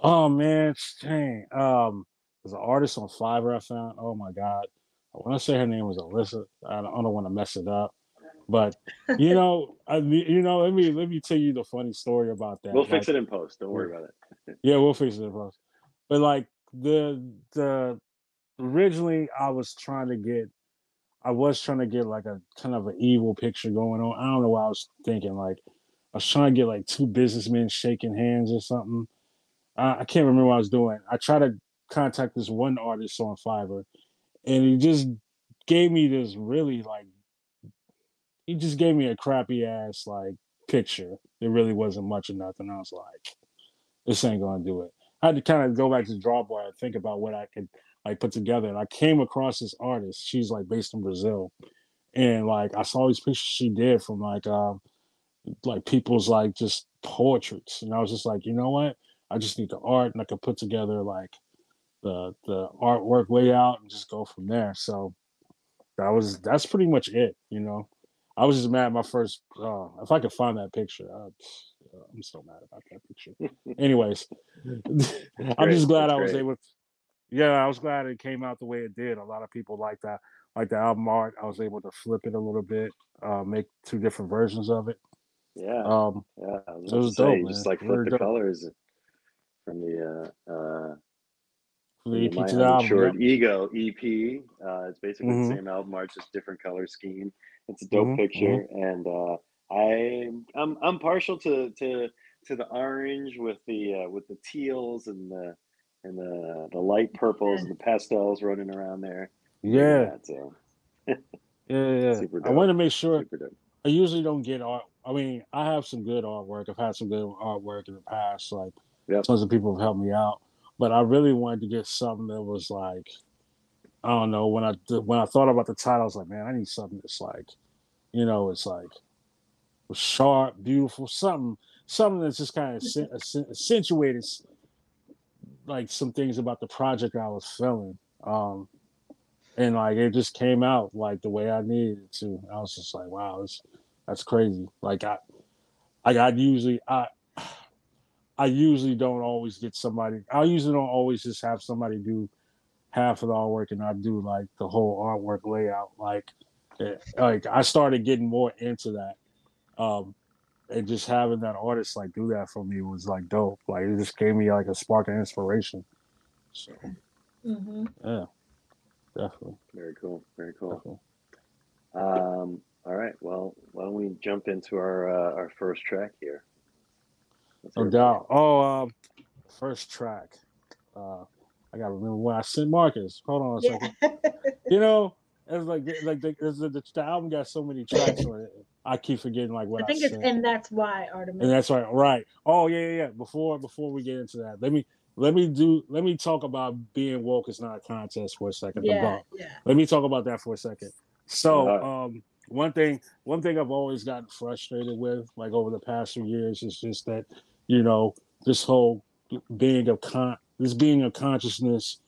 Oh man, dang. Um, there's an artist on Fiverr I found. Oh my god. I want to say her name was Alyssa. I don't, I don't want to mess it up, but you know, I you know, let me let me tell you the funny story about that. We'll fix it in post. Don't worry about it. Yeah, we'll fix it in post. But like the the originally, I was trying to get, I was trying to get like a kind of an evil picture going on. I don't know what I was thinking. Like I was trying to get like two businessmen shaking hands or something. I, I can't remember what I was doing. I tried to contact this one artist on Fiverr, and he just gave me this really like he just gave me a crappy ass like picture. It really wasn't much of nothing. I was like, this ain't gonna do it. I had to kind of go back to the draw board and think about what I could like put together. And I came across this artist. She's like based in Brazil, and like I saw these pictures she did from like um like people's like just portraits, and I was just like, you know what? I just need the art, and I could put together like the the artwork layout and just go from there. So that was that's pretty much it. You know, I was just mad at my first. Uh, if I could find that picture, I, I'm so mad about that picture. Anyways, I'm just glad That's I was great. able. Yeah, I was glad it came out the way it did. A lot of people like that, like the album art. I was able to flip it a little bit, uh, make two different versions of it. Yeah, Um, yeah. I was it was say, dope, just like flip the dope. colors from the uh, uh, from the EP My to the album. Uninsured Yep. Ego EP. Uh, it's basically Mhm. the same album art, just different color scheme. It's a dope Mhm, picture, and uh, I I'm I'm partial to to to the orange with the uh, with the teals and the and the the light purples and the pastels running around there. Yeah, that, so yeah, yeah. yeah. Super I dope. wanted to make sure. super dope. I usually don't get art. I mean, I have some good artwork. I've had some good artwork in the past. Like Yep. tons of people have helped me out, but I really wanted to get something that was like, I don't know. When I when I thought about the title, I was like, man, I need something that's like, you know, it's like sharp, beautiful, something, something that's just kind of accentuated, like some things about the project I was feeling. Um, and like it just came out like the way I needed it to. I was just like, wow, that's that's crazy. Like I, I, I usually I, I usually don't always get somebody. I usually don't always just have somebody do half of the artwork and I do like the whole artwork layout. Like, eh, like I started getting more into that. Um, and just having that artist like do that for me was like dope. Like it just gave me like a spark of inspiration. So hmm yeah, definitely. Very cool. Very cool. definitely. Um, all right. Well, why don't we jump into our uh, our first track here? Let's No hear it. doubt. Oh, um, first track. Uh, I gotta remember when I sent Marcus. Hold on a Yeah. second. You know, it's like like the, the, the album got so many tracks on it. I keep forgetting like what I I, think it's sent. and that's why Artemis. and that's right. Right. Oh yeah, yeah, yeah. Before before we get into that, let me let me do let me talk about being woke is not a contest for a second. Yeah, bump. yeah. Let me talk about that for a second. So, Alright. um, one thing, one thing I've always gotten frustrated with, like over the past few years, is just that, you know, this whole being of con, this being of consciousness,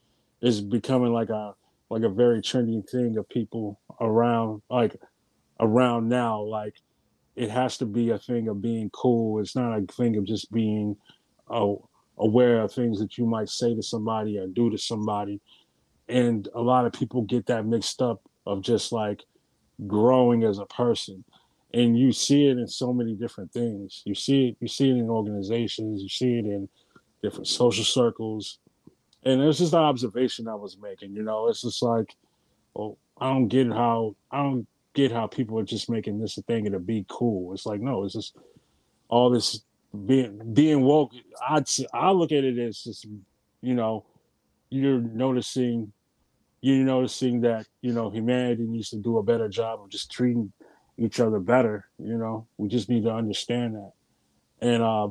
is becoming like a like a very trendy thing of people around, like around now. Like, it has to be a thing of being cool. It's not a thing of just being, oh, aware of things that you might say to somebody or do to somebody. And a lot of people get that mixed up of just like growing as a person. And you see it in so many different things. You see it you see it in organizations. You see it in different social circles. And it's just an observation i was making you know? It's just like well i don't get how i don't get how people are just making this a thing and to be cool. It's like no it's just all this being being woke. S- i look at it as just you know you're noticing you're noticing that you know humanity needs to do a better job of just treating each other better you know? We just need to understand that. And uh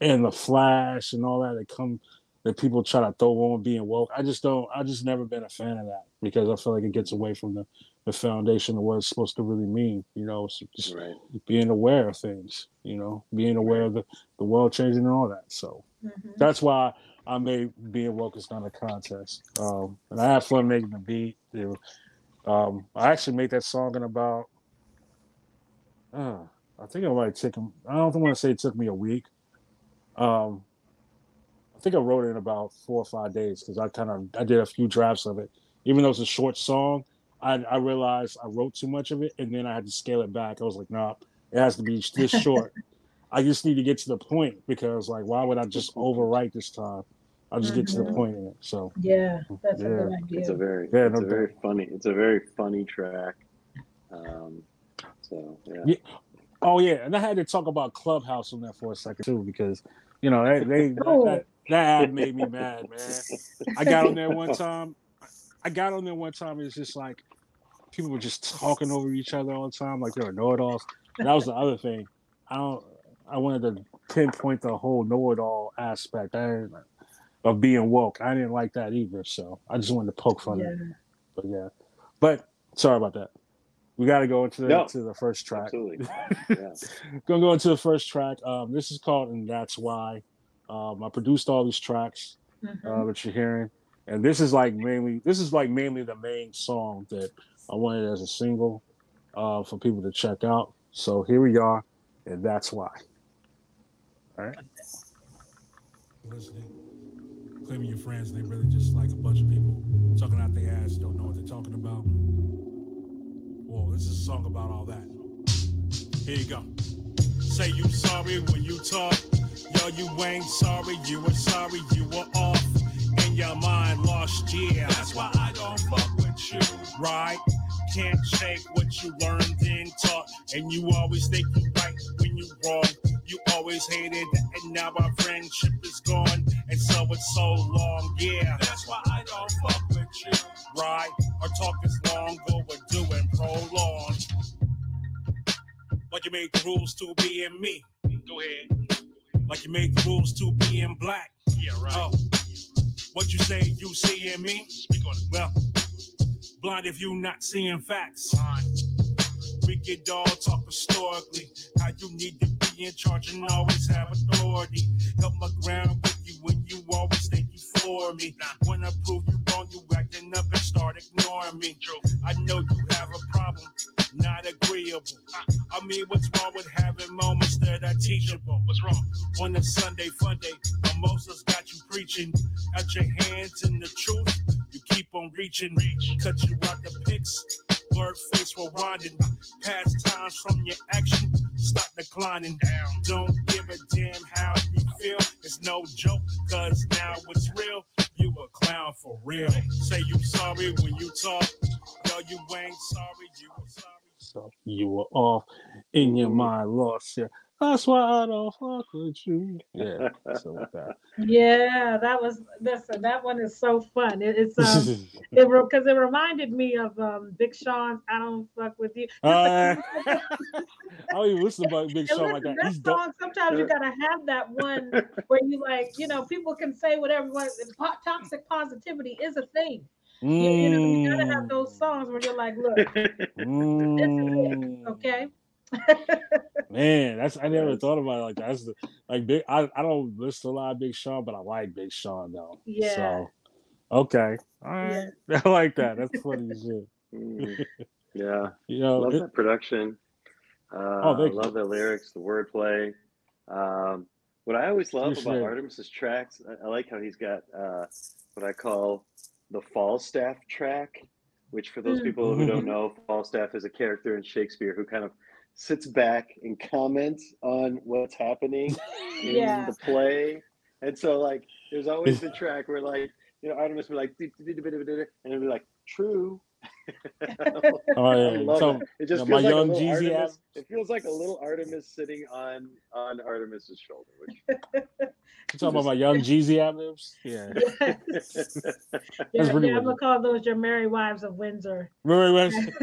and the flash and all that that come that people try to throw on being woke. I just don't i just never been a fan of that because i feel like it gets away from the the foundation of what it's supposed to really mean you know it's just Right. being aware of things you know being aware of the, the world changing and all that so Mhm. that's why I made being woke is not a contest. Um, and I had fun making the beat. It was- um, I actually made that song in about, uh, I think it might take, I don't want to say it took me a week. Um, I think I wrote it in about four or five days because I kind of I did a few drafts of it. Even though it's a short song, I, I realized I wrote too much of it, and then I had to scale it back. I was like, nah, it has to be this short. I just need to get to the point because, like, why would I just overwrite this time? I'll just get to the Mhm. point in it. So, Yeah, that's a Yeah. good It's a very Yeah, it's no a very funny it's a very funny track. Um, so yeah. Yeah. oh yeah, and I had to talk about Clubhouse on that for a second too because You know, they, they that, Oh. that, that ad made me mad, man. I got on there one time. I got on there one time. It's just like people were just talking over each other all the time, like they were know-it-alls. And That was the other thing. I don't. I wanted to pinpoint the whole know-it-all aspect I of being woke. I didn't like that either. So I just wanted to poke fun at it. But yeah. But sorry about that. We got to go into the, No. to the first track. Absolutely. Yeah. Gonna go into the first track. Um, this is called "And That's Why." Um, I produced all these tracks Mhm. uh, that you're hearing, and this is like mainly this is like mainly the main song that I wanted as a single uh, for people to check out. So here we are, and that's why. All right. listening, claiming your friends, they really just like a bunch of people talking out their ass, don't know what they're talking about. Well, this is a song about all that. Here you go. Say you sorry when you talk. Yo, you ain't sorry, you were sorry, you were off. Your mind lost, yeah. That's why I don't fuck with you. Right? Can't shake what you learned and taught. And you always think you right when you wrong. You always hated, and now our friendship is gone. And so it's so long, yeah. That's why I don't fuck with you. Right? Our talk is long overdue and prolonged. Like you made the rules to be in me. Go ahead. Like you made the rules to be in black. Yeah, right. Oh. What you say you see in me? Speak on it. Well, blind if you not seeing facts. We could all talk historically. How you need to be in charge and always have authority. Help my ground with you when you always think you for me. When I prove you wrong, you acting up and start ignoring me. I know you have a problem, not agreeable. I mean, what's wrong with having moments that are teachable? What's wrong? On a Sunday fun day, mimosas got you preaching. Out your hands in the truth, you keep on reaching. Cut you out the pics, blurred face rewinding. Past times from your action, stop declining. Down. Don't give a damn how you feel. It's no joke, cause now it's real. You a clown for real. Say you sorry when you talk. Yo, you ain't sorry, you were sorry. So you were off in your mind, lost. Yeah, that's why I don't fuck with you. Yeah, so like that. Yeah, that was listen. That one is so fun. It, it's um, it because it reminded me of um Big Sean's "I Don't Fuck with You." Just Uh, I don't even listen to Big And Sean like listen, that. that He's song, sometimes you gotta have that one where you like, you know, people can say whatever. What po- toxic positivity is a thing. You, you know, you gotta have Mm, those songs where you're like, look, mm. okay, Man, that's I never thought about it like that. That's the, like big. I, I don't listen to a lot of Big Sean, but I like Big Sean though. Yeah. So okay, all right, I like that. That's funny as shit. Mm. Yeah. You know, love it- that production. Uh, Oh, I thank you. love the lyrics, the wordplay. Um, what I always love about it. Artemis's tracks, I, I like how he's got uh, what I call the Falstaff track, which for those Mm. people who don't know, Falstaff is a character in Shakespeare who kind of sits back and comments on what's happening in Yeah. the play. And so, like, there's always the track where, like, you know, Artemis would be like, and it'd be like, true. oh yeah, so, it. It just yeah, my feels like a young little Jeezy Artemis. It feels like a little Artemis sitting on on Artemis's shoulder. Which you talking about my young Jeezy albums? Yeah, yeah, That's yeah, pretty I'm gonna call those your merry wives of Windsor. Merry when-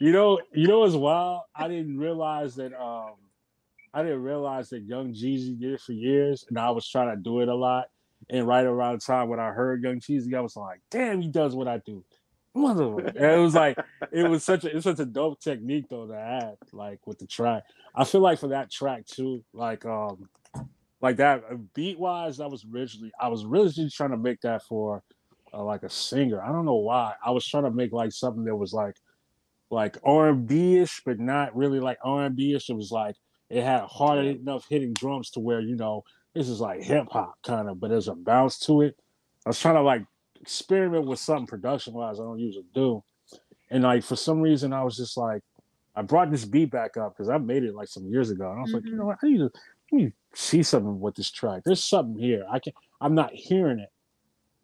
you know, you know, as well. I didn't realize that. Um, I didn't realize that Young Jeezy did it for years, and I was trying to do it a lot. And right around the time when I heard Young Jeezy, I was like, "Damn, he does what I do." It was like it was such a it's such a dope technique though to add like with the track. I feel like for that track too, like um, like that beat wise, that was originally I was really just trying to make that for uh, like a singer. I don't know why. I was trying to make like something that was like like R and B ish, but not really like R and B ish. It was like it had hard enough hitting drums to where you know this is like hip hop kind of, but there's a bounce to it. I was trying to like experiment with something production wise I don't usually do, and like for some reason I was just like I brought this beat back up because I made it like some years ago, and I was like, you know what, I need to, need to see something with this track. There's something here. I can I'm not hearing it,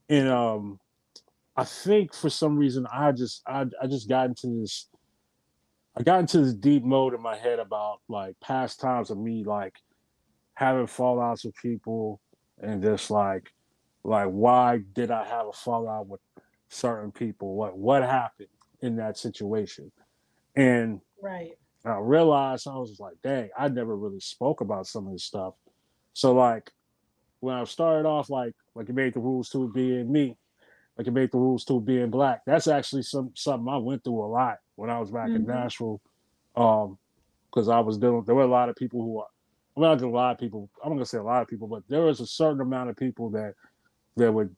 and um, I think for some reason I just I I just got into this. I got into this deep mode in my head about like past times of me like having fallouts with people and just like like why did I have a fallout with certain people? What what happened in that situation? And Right. I realized I was just like, dang, I never really spoke about some of this stuff. So like when I started off like like you made the rules to it being me, like it made the rules to being black. That's actually some something I went through a lot when I was back in Mhm. Nashville. Um, because I was dealing there were a lot of people who are well not a lot of people, I'm not gonna say a lot of people, but there was a certain amount of people that that would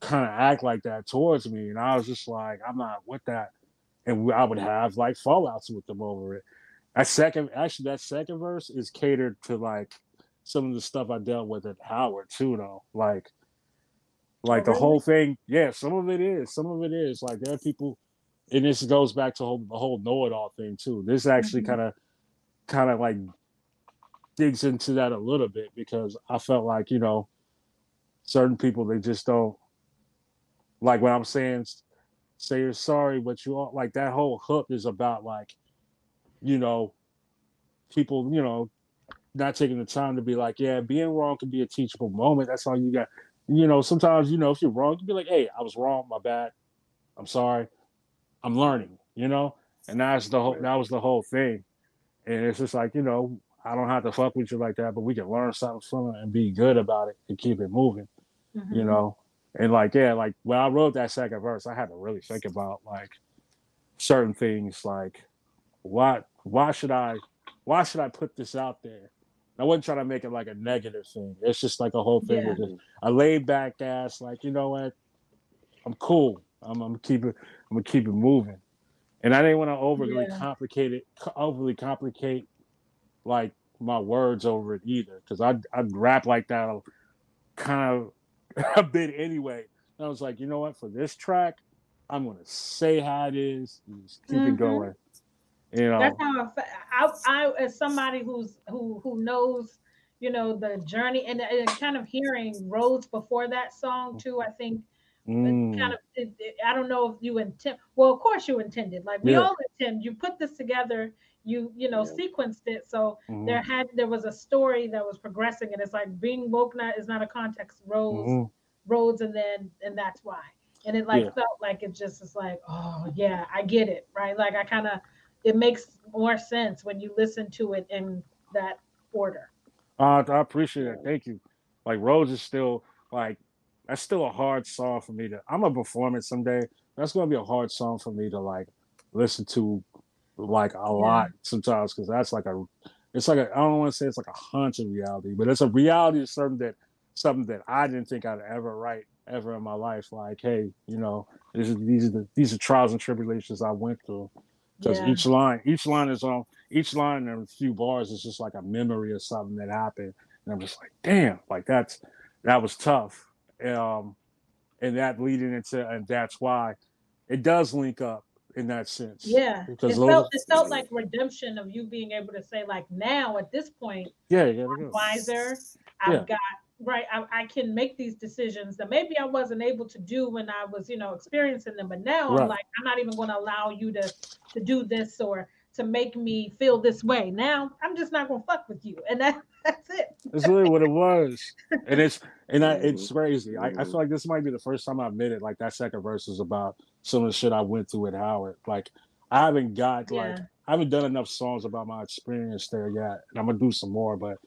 kind of act like that towards me. And I was just like, I'm not with that. And I would have like fallouts with them over it. That second, actually, that second verse is catered to like some of the stuff I dealt with at Howard too, though. Like, Oh, like Oh, the really? whole thing. Yeah, some of it is. Some of it is. Like there are people, and this goes back to whole, the whole know-it-all thing too. This actually kind of, kind of like digs into that a little bit because I felt like you know, certain people they just don't like when I'm saying say you're sorry, but you all like that whole hook is about like, you know, people, you know, not taking the time to be like, yeah, being wrong can be a teachable moment. That's all you got. You know, sometimes, you know, if you're wrong, you can be like, hey, I was wrong, my bad. I'm sorry. I'm learning, you know? And that's the whole that was the whole thing. And it's just like, you know, I don't have to fuck with you like that, but we can learn something from it and be good about it and keep it moving you Mhm. know and like yeah like when i wrote that second verse i had to really think about like certain things like why why should i why should i put this out there i wasn't trying to make it like a negative thing it's just like a whole thing with it a laid back ass like you know what i'm cool i'm, I'm keep it i'm gonna keep it moving and i didn't want to overly Yeah. complicate it overly complicate like my words over it either because i'd, I'd rap like that kind of a bit anyway. And I was like, you know what? For this track, I'm gonna say how it is, and just keep Mhm. it going. You know, That's how I, I, I, as somebody who's who who knows, you know, the journey and, and kind of hearing roads before that song too. I think Mm, kind of it, it- I don't know if you intend. Well, of course you intended. Like we Yeah. all intend. You put this together. You you know Yeah. sequenced it. So mhm, there had there was a story that was progressing, and it's like being woke not is not a context. Roads mhm. roads, and then and that's why. And it like Yeah. felt like it just is like oh yeah I get it right. Like I kind of it makes more sense when you listen to it in that order. Uh, I appreciate it. Thank you. Like Rose is still like that's still a hard song for me to. I'm gonna perform it someday. That's gonna be a hard song for me to like listen to like a lot sometimes because that's like a. It's like a. I don't want to say it's like a haunted reality, but it's a reality of something that something that I didn't think I'd ever write ever in my life. Like, hey, you know, this is these are the, these are trials and tribulations I went through because Yeah. each line each line is on each line and a few bars is just like a memory of something that happened and i'm just like damn like that's that was tough um and that leading into and that's why it does link up in that sense Yeah, because it felt it felt like redemption of you being able to say like now at this point yeah yeah, yeah. wiser. I've Yeah. got right. I, I can make these decisions that maybe I wasn't able to do when I was, you know, experiencing them. But now Right. I'm like, I'm not even going to allow you to to do this or to make me feel this way. Now I'm just not going to fuck with you, and that that's it. That's really what it was, and it's and I, it's crazy. I, I feel like this might be the first time i've admitted like that second verse is about some of the shit I went through at Howard. Like I haven't got like I haven't done enough songs about my experience there yet, and I'm gonna do some more. But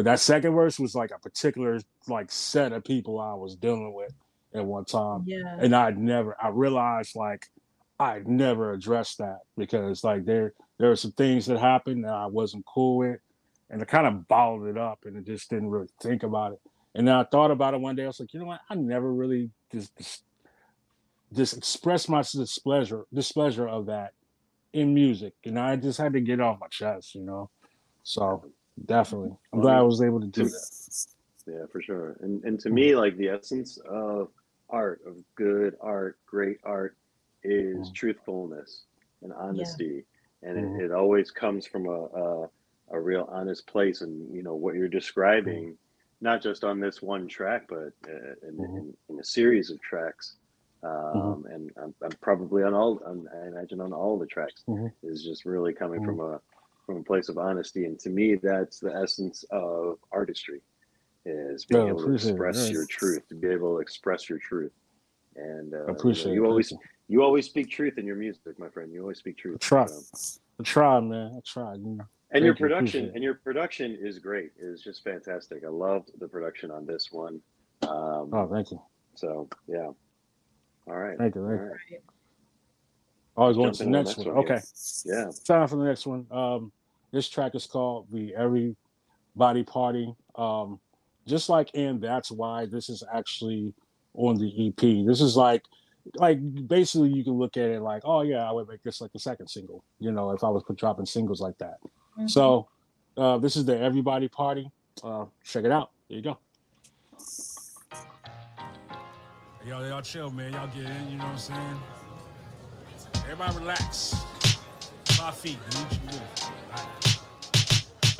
but that second verse was like a particular like set of people I was dealing with at one time, Yeah, and I'd never I realized like I'd never addressed that because like there there were some things that happened that I wasn't cool with, and I kind of bottled it up and I just didn't really think about it. And then I thought about it one day. I was like, you know what? I never really just just, just expressed my displeasure displeasure of that in music, and I just had to get it off my chest, you know. So definitely, I'm glad I was able to do that. Yeah, for sure. And and to me, like the essence of art, of good art, great art, is Mm. truthfulness and honesty, and Mhm. it, it always comes from a, a a real honest place. And you know what you're describing, not just on this one track, but uh, in, Mhm. in, in a series of tracks. Um, and I'm, I'm probably on all, on, I imagine on all the tracks, is just really coming from a from a place of honesty, and to me, that's the essence of artistry, is being able to appreciate express your truth, to be able to express your truth. And uh, you know, appreciate you always you always speak truth in your music, my friend. You always speak truth. Try. So- I tried, man. I. You know. and your Thank production appreciate and your production is great. It's just fantastic. I loved the production on this one. Um, Oh, thank you. So yeah. All right. Thank you. All Thank you. Always going to the next next one. one. Okay. Yeah. Time for the next one. Um, this track is called "The Everybody Party." Um, just like and that's why this is actually on the EP. This is like, like basically you can look at it like, oh yeah, I would make this like the second single. You know, if I was dropping singles like that. Mhm. So uh, this is the Everybody Party. Uh, check it out. There you go. Y'all, y'all chill, man. Y'all get in, you know what I'm saying? Everybody relax. Five feet, I need you to move.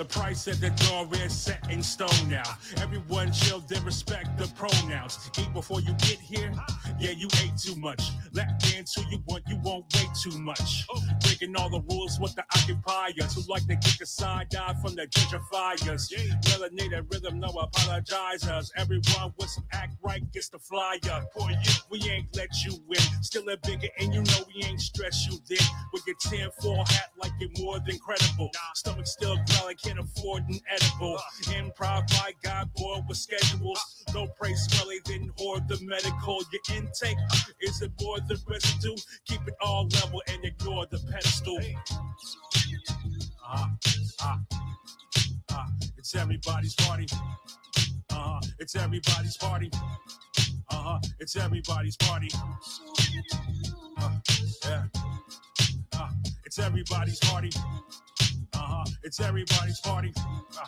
The price at the door is set in stone now. Everyone chill, then respect the pronouns. Eat before you get here. Yeah, you ate too much. Dance who you want, you won't wait too much. Breaking all the rules with the occupiers who like to kick a side eye from the gentrifiers. Melanated rhythm, no apologizers. Everyone with some act right gets the flyer. Boy, you, we ain't let you in. Still a bigger, and you know we ain't stress you then. With your 10 4 hat like you're more than credible. Stomach still growling, can't afford an edible. Improv by God, boy, with schedules. No praise smelly, then hoard the medical. Your intake is it more than residue? Keep it all level and ignore the pedestal. Uh-huh. Uh, uh, it's everybody's party. Uh-huh. It's everybody's party. Uh-huh. It's everybody's party. Uh, yeah. Uh, it's everybody's party. Uh-huh. It's everybody's party. Uh,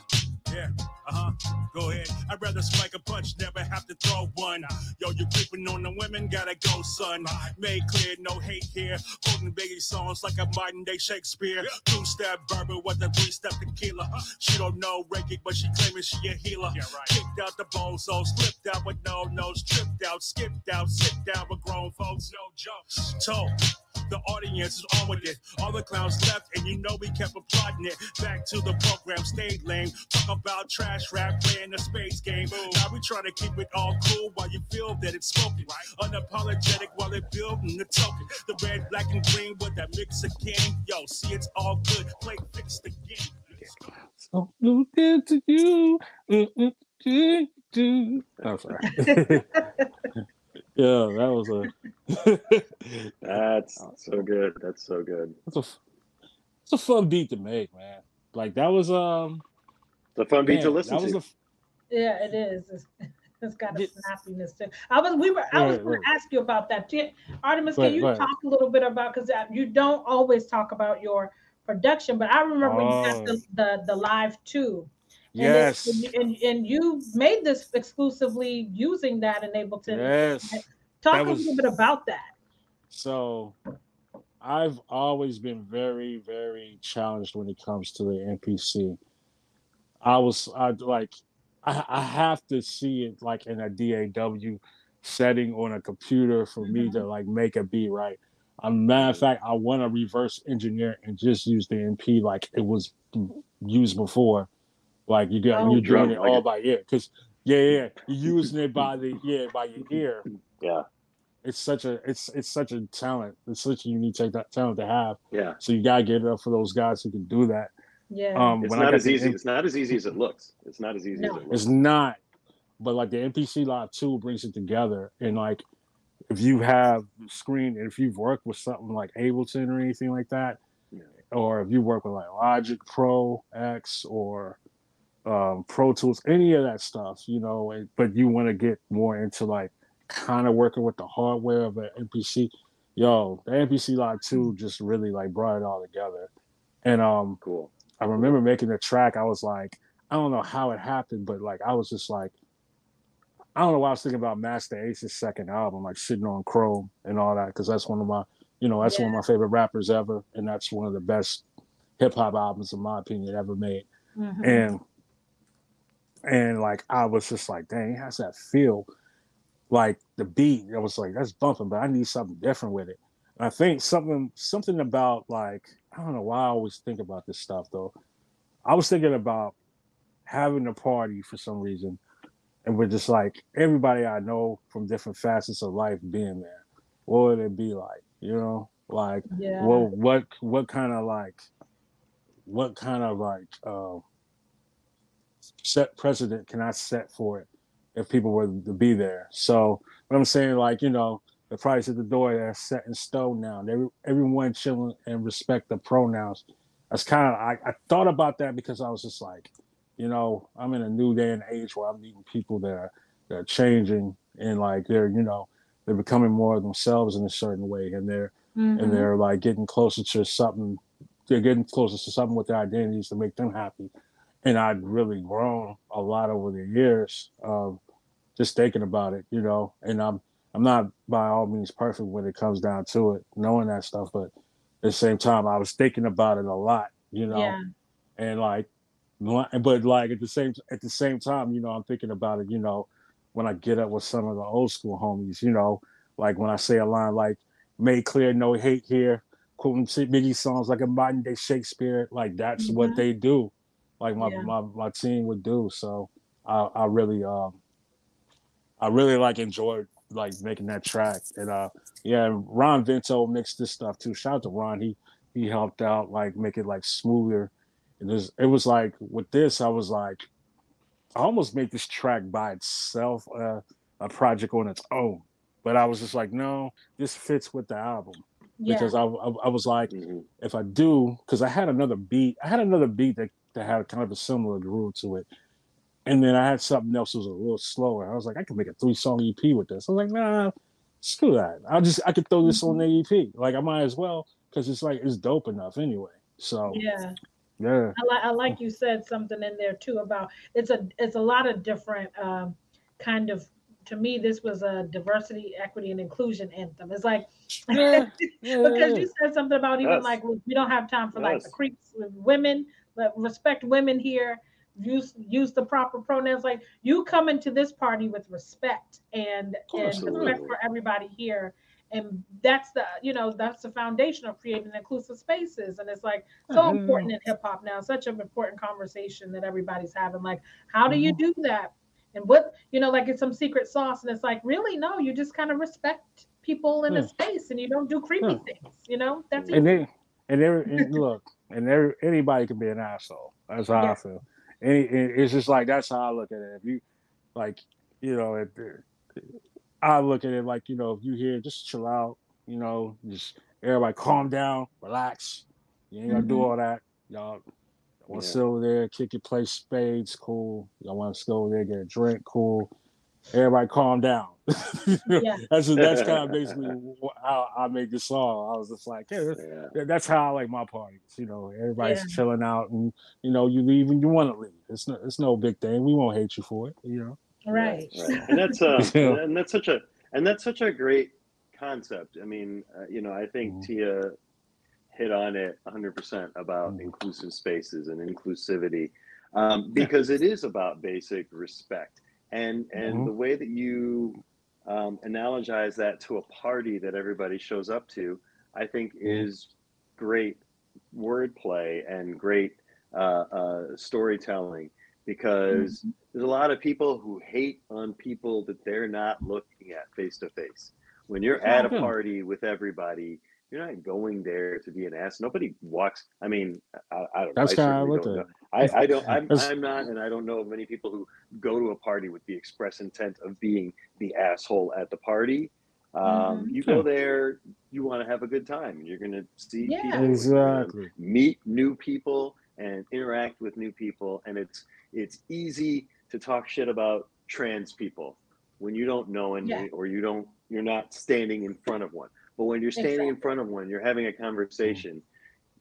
yeah. Uh-huh. Go ahead. I'd rather spike a punch, never have to throw one. Yo, you creeping on the women, gotta go, son. Made clear, no hate here. Quoting Biggie songs like a modern day Shakespeare. Two step bourbon with a three step tequila. She don't know Reiki, but she claiming she a healer. Kicked out the bozos, slipped out with no nose, tripped out, skipped out, sit down with grown folks, no jokes. Told. The audience is on with it. All the clowns left, and you know we kept applauding it. Back to the program, stayed lame. Talk about trash rap, playing the space game. Now we try to keep it all cool while you feel that it's smoking. Unapologetic while they're building the token. The red, black, and green with that mix again. Yo, see, it's all good. Play fixed again. So good to you. Mm, mm, do, do. I'm sorry. yeah, that was a That's so good. That's so good. that's a it's a fun beat to make, man. Like that was um The a fun beat to listen to. a Yeah, it is. It's, it's got a Yeah. snappiness to it. I was we were I was Right, going right. to ask you about that. too. Artemis, Right, can you right. talk a little bit about because you don't always talk about your production, but I remember when you got the, Oh. the the live too. And yes, it- and, and you made this exclusively using that in Ableton. yes. Talk that a little bit about that. So I've always been very, very challenged when it comes to the MPC. I was I like I, I have to see it like in a DAW setting on a computer for me to mm-hmm. like make a beat right. A matter of fact, I want to reverse engineer and just use the MP like it was used before. Like you got Oh. you're Drum, doing it like all a- by ear. Cause yeah, yeah, you're using it by the yeah, by your ear Yeah. it's such a it's it's such a talent. It's such a unique ta- talent to have. Yeah. So you gotta get it up for those guys who can do that. Yeah. Um, It's when not as easy. M- It's not as easy as it looks. It's not as easy No. as it looks. it's not, but like the MPC Live Two brings it together, and like if you have screen, and if you've worked with something like Ableton or anything like that, Yeah. or if you work with like Logic Pro X or um, Pro Tools, any of that stuff, you know, and, but you want to get more into like kind of working with the hardware of an MPC, yo, the MPC Live 2 just really like brought it all together. And um Cool. I remember making the track, I was like, I don't know how it happened, but like I was just like, I don't know why I was thinking about Masta Ace's second album, like sitting on Chrome and all that, because that's one of my, you know, that's one of my favorite rappers ever, and that's one of the best hip hop albums, in my opinion, ever made Mhm. and and like I was just like, dang, how's that feel. Like the beat, I was like, that's bumping, but I need something different with it. And I think something something about like I don't know why I always think about this stuff though. I was thinking about having a party for some reason, and we're just like everybody I know from different facets of life being there. What would it be like? You know, like Yeah. well, what what kind of like, what kind of like uh, set precedent cannot set for it if people were to be there? So what I'm saying, like you know, the price at the door that's set in stone now. Every, everyone chilling and respect the pronouns. That's kind of I, I thought about that because I was just like, you know, I'm in a new day and age where I'm meeting people that are that are changing and like they're you know they're becoming more of themselves in a certain way and they're Mhm. and they're like getting closer to something. They're getting closer to something with their identities to make them happy. And I'd really grown a lot over the years, um, just thinking about it, you know. And I'm I'm not by all means perfect when it comes down to it, knowing that stuff. But at the same time, I was thinking about it a lot, you know. Yeah. And like, but like at the same at the same time, you know, I'm thinking about it, you know, when I get up with some of the old school homies, you know, like when I say a line like "Made clear, no hate here," quoting Biggie songs like a modern day Shakespeare, like that's what they do, like my, Yeah. my my team would do. So I I really um I really like enjoyed like making that track and uh yeah Ron Vento mixed this stuff too. Shout out to Ron, he he helped out like make it like smoother. And it was it was like with this I was like I almost made this track by itself uh, a project on its own, but I was just like no, this fits with the album Yeah. because I, I I was like Mhm. if I do, because I had another beat, I had another beat that, that had kind of a similar groove to it. And then I had something else that was a little slower. I was like, I could make a three song EP with this. I was like, nah, screw that. I'll just, I could throw this on the EP. Like, I might as well, because it's like, it's dope enough anyway. So, yeah. yeah. I like I like you said something in there too about it's a it's a lot of different um, kind of to me this was a diversity, equity, and inclusion anthem. It's like Yeah, yeah, because you said something about even Yes. like we don't have time for like the creeps with women, but respect women here. Use use the proper pronouns. Like you come into this party with respect and and respect for everybody here. And that's the you know that's the foundation of creating inclusive spaces. And it's like so yeah, important in hip hop now. Such an important conversation that everybody's having. Like, how do you mm-hmm. do that? And what you know, like it's some secret sauce. And it's like, really, no, you just kind of respect people in a hmm. space, and you don't do creepy Yeah. things. You know, that's it. and then and and look and every, anybody can be an asshole. That's how Yeah. i feel. Any, it's just like that's how i look at it. If you like you know if, i look at it like you know if you here just chill out you know just everybody calm down relax. You ain't gonna do Mhm. all that. Y'all want to Yeah. sit over there kick it play spades cool. Y'all want to go over there get a drink cool everybody calm down Yeah. that's that's kind of basically how i make this song i was just like yeah, Yeah. that's how I like my parties. You know, everybody's Yeah. chilling out, and you know, you leave when you want to leave. It's no, it's no big thing. We won't hate you for it. You know. Right. right. and that's uh, and that's such a and that's such a great concept i mean uh, you know i think Mhm. tia hit on it 100% about Mhm. inclusive spaces and inclusivity um, because it is about basic respect and and Mhm. the way that you um, analogize that to a party that everybody shows up to i think Mhm. is great wordplay and great uh, uh, storytelling because there's a lot of people who hate on people that they're not looking at face to face. When you're at a party with everybody, you're not going there to be an ass. Nobody walks. I mean, I, I don't. That's know. I kinda certainly what don't know. I, I don't. I'm, I'm not, and I don't know of many people who go to a party with the express intent of being the asshole at the party. Um, Mhm. You go there, you want to have a good time, and you're going to see Yeah. people, and you're gonna Exactly. meet new people and interact with new people and it's it's easy to talk shit about trans people when you don't know any Yeah. or you don't you're not standing in front of one but when you're standing in front of one you're having a conversation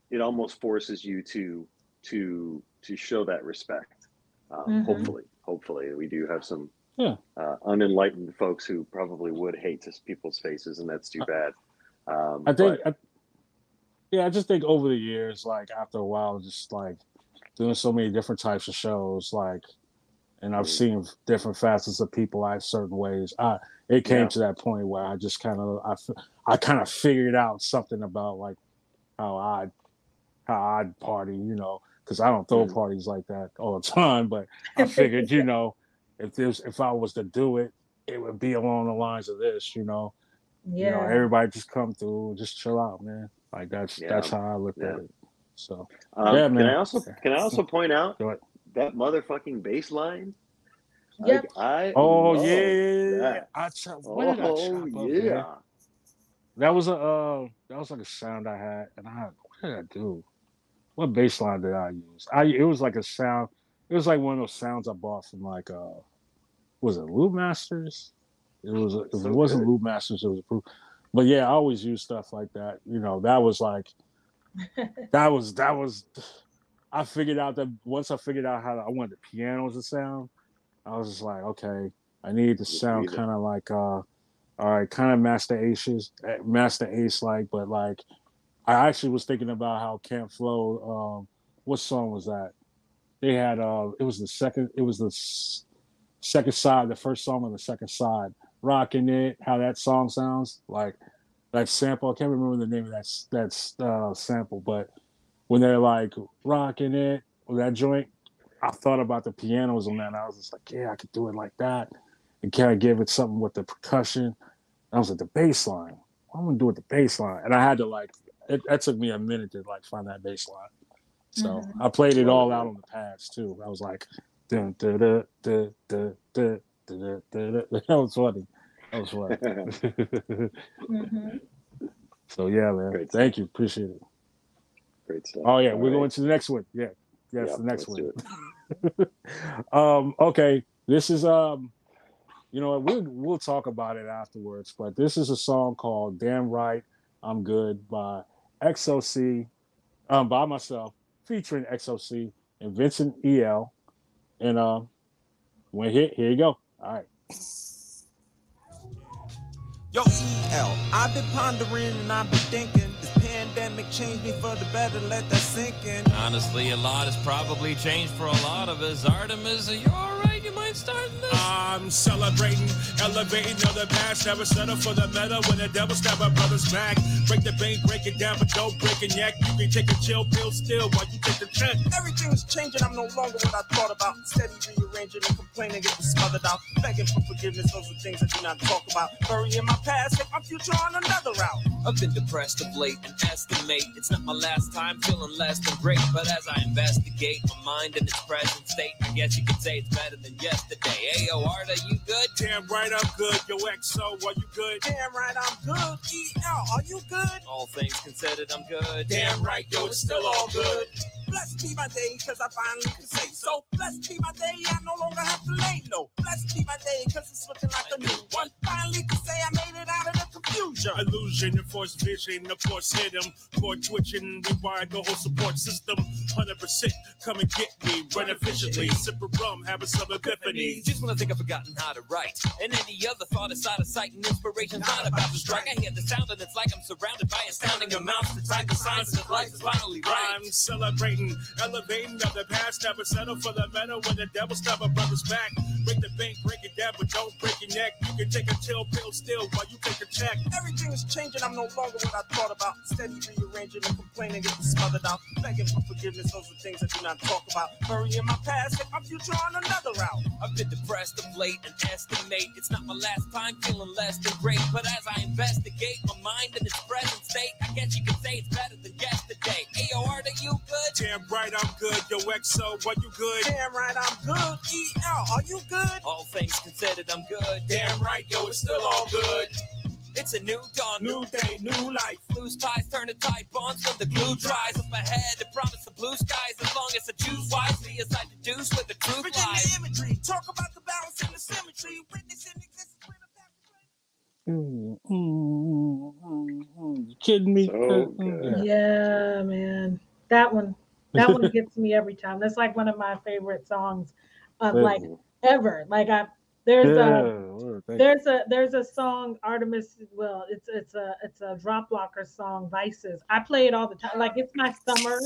it almost forces you to to to show that respect um, Mhm. hopefully hopefully we do have some Yeah. uh, unenlightened folks who probably would hate to people's faces and that's too bad um, I think. but- I, yeah, I just think over the years, like after a while, just like doing so many different types of shows, like, and I've Mhm. seen different facets of people act certain ways. I it came Yeah. to that point where I just kind of I f- I kind of figured out something about like how I how I'd party, you know, because I don't throw Mm. parties like that all the time. But I figured, you know, if there's if I was to do it, it would be along the lines of this, you know. Yeah. You know, everybody just come through, just chill out, man. Like that's that's how I looked at it. So Um, Yeah, Can. I also can I also point out that motherfucking bass line? Yep. Like, I Oh yeah, that. I ch- what did I Oh chop up, yeah. man? That was a uh, that was like a sound I had, and I what did I do? What bass line did I use? I it was like a sound. It was like one of those sounds I bought from like uh, was it Loopmasters? It was. If So it wasn't good. Loopmasters, it was approved. But yeah, I always use stuff like that. You know, that was like that was that was. I figured out that once I figured out how I wanted the pianos to sound, I was just like, okay, I need to sound kind of like uh, all right, kind of Masta Aces, eh, Masta Ace like, but like I actually was thinking about how Camp Lo. Um, what song was that? They had uh, it was the second. It was the s- second side, the first song on the second side, rocking it. How that song sounds like that sample. I can't remember the name of that that uh, sample, but when they're like rocking it or that joint, I thought about the pianos on that. I was just like, yeah, I could do it like that, and kind of give it something with the percussion. And I was like, the bass line. What am I gonna do with the bass line? And I had to like, it, that took me a minute to like find that bass line. So Mhm. I played it all out on the pads too. I was like, dun, dun, dun, dun, dun, dun, dun, dun, dun. that was funny. That was funny. Mhm. so yeah, man. Great Thank you. Appreciate it. Great stuff. Oh yeah, All we're right. going to the next one. Yeah. Yes, Yep, the next let's do one. um, okay. This is um you know we'll we'll talk about it afterwards, but this is a song called Damn Right I'm Good by XOC, um, by myself, featuring XOC and Vincent EL. And um when hit, here you go. All right. Yo, EL, I've been pondering and I've been thinking. This pandemic changed me for the better, let that sink in. Honestly, a lot has probably changed for a lot of us. Artemis, are you alright? You starting this? I'm celebrating, elevating on the past. Never settle for the meta when the devil stab our brother's back. Break the bank, break it down, but don't break a neck. You can take a chill pill still while you take the check. Everything's changing, I'm no longer what I thought about. Steady rearranging and complaining, getting smothered out. Begging for forgiveness, those are things I do not talk about. Burying my past, take my future on another route. I've been depressed of late and estimate it's not my last time feeling less than great. But as I investigate my mind in its present state, I guess you could say it's better than yesterday. Ayo, Art, are you good? Damn right, I'm good. Yo, XO, are you good? Damn right, I'm good. EL, are you good? All things considered, I'm good. Damn right, yo, it's still all good. Blessed be my day, cause I finally can say so. Blessed be my day, I no longer have to lay low. Blessed be my day, cause it's looking like a new one. Finally can say I made it out of the confusion. Illusion and force vision, of course, hit him. Core twitching, rewired the whole support system. 100% come and get me. Run efficiently, sip a rum, having some epiphanies. Just when I think I've forgotten how to write. And any other thought is out of sight and inspiration's not about to strike. I hear the sound and it's like I'm surrounded by astounding amounts. The type of signs that life is finally right. I'm celebrating, elevating of the past. Never settle for the metal when the devil stab a brother's back. Break the bank, break it down, but don't break your neck. You can take a chill pill still while you take a check. Everything is changing, I'm no longer what I thought about. Steady rearranging and complaining, getting smothered out. Begging for forgiveness, those are things I do not talk about. Burying my past, take my future on another route. I've been depressed of late and estimate it's not my last time feeling less than great. But as I investigate my mind in its present state, I guess you could say it's better than yesterday. Ayo, are you good? Damn right, I'm good. Yo, XO, are you good? Damn right, I'm good. EL, are you good? All things considered, I'm good. Damn right, yo, it's still all good. It's a new dawn, New day, new life. Loose ties turn to tight bonds when the glue dries up ahead. To promise the blue skies as long as I choose wisely as I deduce where the truth Virginia lies. imagery, talk about the balance and the symmetry. Witnessing existence when the Mm, mm, mm. You kidding me? So Mm, yeah. Yeah, man. That one, that one gets me every time. That's like one of my favorite songs, uh, like ever. Like I, there's Yeah, a, you. there's a, there's a song Artemis. Well, it's it's a it's a Drop Blocker song, Vices. I play it all the time. Like it's my summer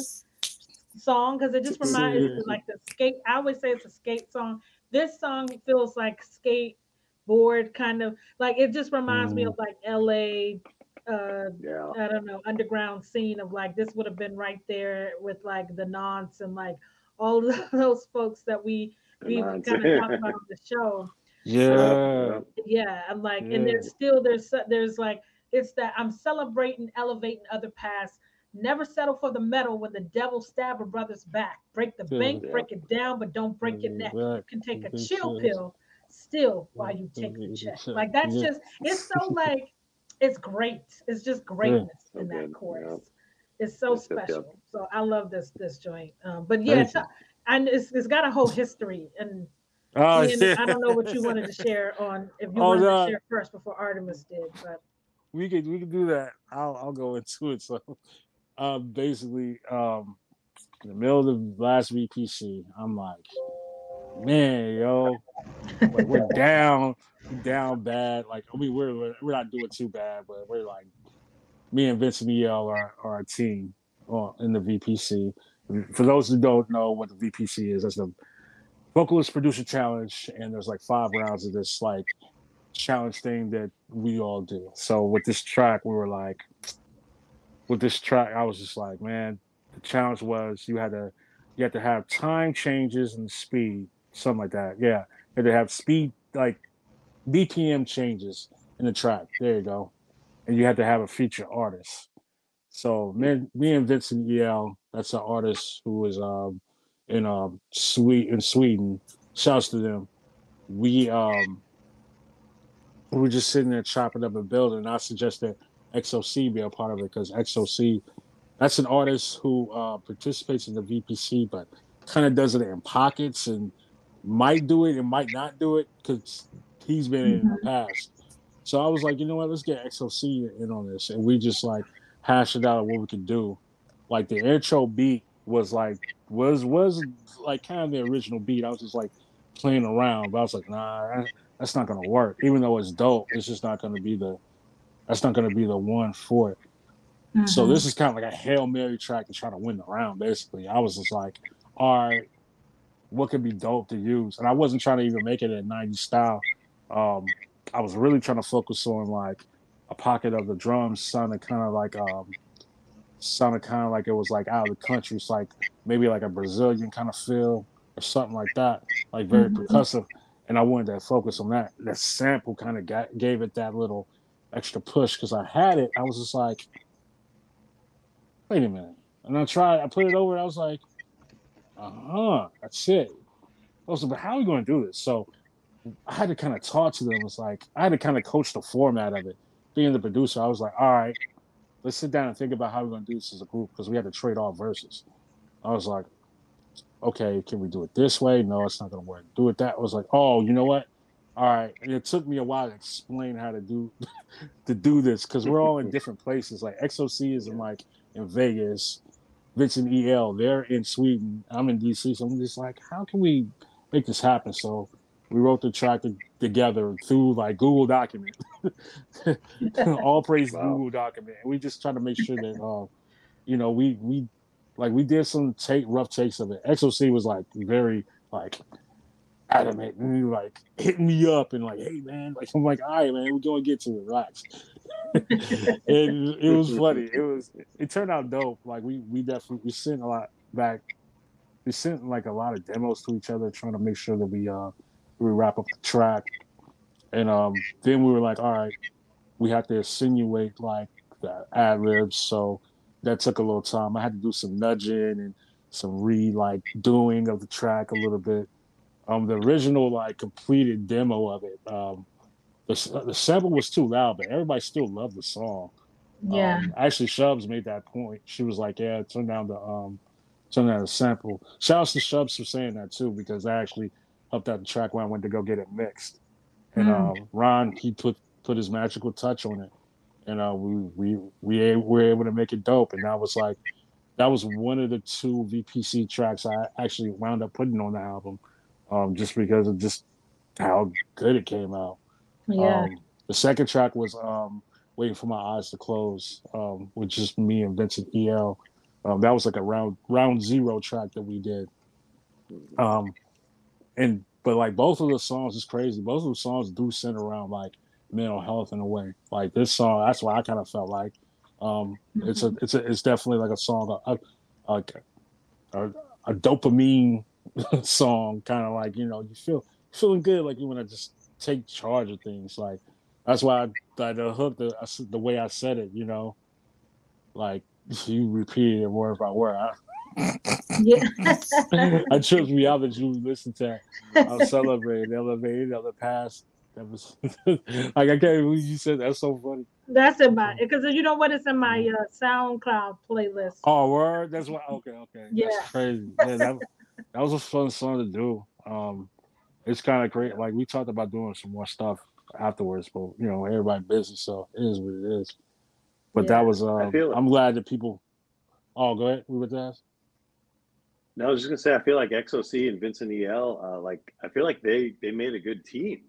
song because it just reminds me like the skate. I always say it's a skate song. This song feels like skateboard kind of like it just reminds me of like L.A. uh Yeah. I don't know, underground scene of like this would have been right there with like the nonce and like all those folks that we we kind of talked about on the show. Yeah. Yeah, I'm like, Yeah. and there's still there's there's like it's that I'm celebrating, elevating other paths. Never settle for the medal when the devil stab a brother's back. Break the Yeah. bank, Yeah. break it down, but don't break your neck. You can take a chill pill still while you take the check. Like that's Yeah. just it's so like it's great. It's just greatness So in that good, chorus. It's so special. So I love this this joint. Um, but yeah, it's, and it's, it's got a whole history and Oh, yeah. I don't know what you wanted to share on if you Oh, wanted no. to share first before Artemis did, but we could we could do that. I'll I'll go into it. So, um, basically, um, in the middle of the last VPC, I'm like, man, yo, like we're down, down bad. Like I mean, we're we're not doing too bad, but we're like, me and Vincent El are are a team uh, in the VPC. For those who don't know what the VPC is, that's the vocalist producer challenge, and there's like five rounds of this like challenge thing that we all do. So with this track, we were like, with this track, I was just like, man, the challenge was you had to you had to have time changes and speed, something like that. Yeah, you had to have speed like BPM changes in the track. There you go, and you had to have a feature artist. So me, me and Vincent El, that's an artist who was um in um Sweden in Sweden. Shouts to them. We um we were just sitting there chopping up a building. And I that XOC be a part of it because XOC, that's an artist who uh, participates in the VPC, but kind of does it in pockets and might do it and might not do it because he's been in the past. So I was like, you know what, let's get XOC in on this, and we just like hashed it out what we could do. Like the intro beat was like was was like kind of the original beat. I was just like playing around, but I was like, nah, that's not gonna work. Even though it's dope, it's just not gonna be the that's not gonna be the one for it. So Mhm. this is kind of like a hail mary track to try to win the round. Basically, I was just like, all right, what could be dope to use? And I wasn't trying to even make it a '90s style. Um, I was really trying to focus on like a pocket of the drums sounded kind of like um sounded kind of like it was like out of the country. It's like maybe like a Brazilian kind of feel or something like that, like very Mhm. percussive. And I wanted to focus on that. That sample kind of got, gave it that little extra push because I had it. I was just like, wait a minute. And I tried, I put it over, and I was like, uh huh, that's it. I was like, but how are we going to do this? So I had to kind of talk to them. It's like, I had to kind of coach the format of it. Being the producer, I was like, all right, let's sit down and think about how we're going to do this as a group because we had to trade off verses. I was like, okay, can we do it this way? No, it's not going to work. Do it that. I was like, oh, you know what? All right. And it took me a while to explain how to do to do this because we're all in different places. Like XOC is in like in Vegas, Vincent EL, they're in Sweden. I'm in DC. So I'm just like, how can we make this happen? So we wrote the track to- together through like Google document. all praise Wow. Google document. And we just try to make sure that uh, you know, we we like we did some take rough takes of it. XOC was like very like adamant and he like hitting me up and like, hey man, like I'm like, all right, man, we're gonna get to it, relax. and it was funny. It was it turned out dope. Like we we definitely we sent a lot back. We sent like a lot of demos to each other, trying to make sure that we uh we wrap up the track. And um then we were like, all right, we have to insinuate like the ad libs. So that took a little time. I had to do some nudging and some re like doing of the track a little bit. Um, the original like completed demo of it. Um, the the sample was too loud, but everybody still loved the song. yeah. Um, actually, Shubs made that point. She was like, "Yeah, turn down the um, turn down the sample." Shouts to Shubs for saying that too, because I actually helped out the track when I went to go get it mixed. And Mm. uh, Ron, he put put his magical touch on it, and uh, we we we a- were able to make it dope. And that was like that was one of the two VPC tracks I actually wound up putting on the album, um, just because of just how good it came out. Yeah. Um, the second track was um, "Waiting for My Eyes to Close," um, with just me and Vincent El. Um, that was like a round round zero track that we did. Um, and but like both of the songs is crazy. Both of the songs do center around like mental health in a way. Like this song, that's why I kind of felt like um, it's a it's a it's definitely like a song, a a, a, a dopamine song, kind of like you know you feel feeling good, like you want to just take charge of things. Like that's why I, like the hook, the the way I said it, you know, like you repeated it word by word. I, Yeah. I chose me out that you listened to. I'm celebrating, elevated, the past. That was like I can't believe you said that's so funny. That's in my because you know what? It's in my uh, SoundCloud playlist. Oh, word. That's what. Okay, okay. Yeah. That's crazy. Yeah, that, that was a fun song to do. Um, it's kind of great. Like we talked about doing some more stuff afterwards, but you know, everybody busy, so it is what it is. But Yeah. that was. Um, feel it. I'm glad that people. Oh, go ahead. We were that. No, I was just gonna say I feel like XOC and Vincent EL, uh, like I feel like they they made a good team.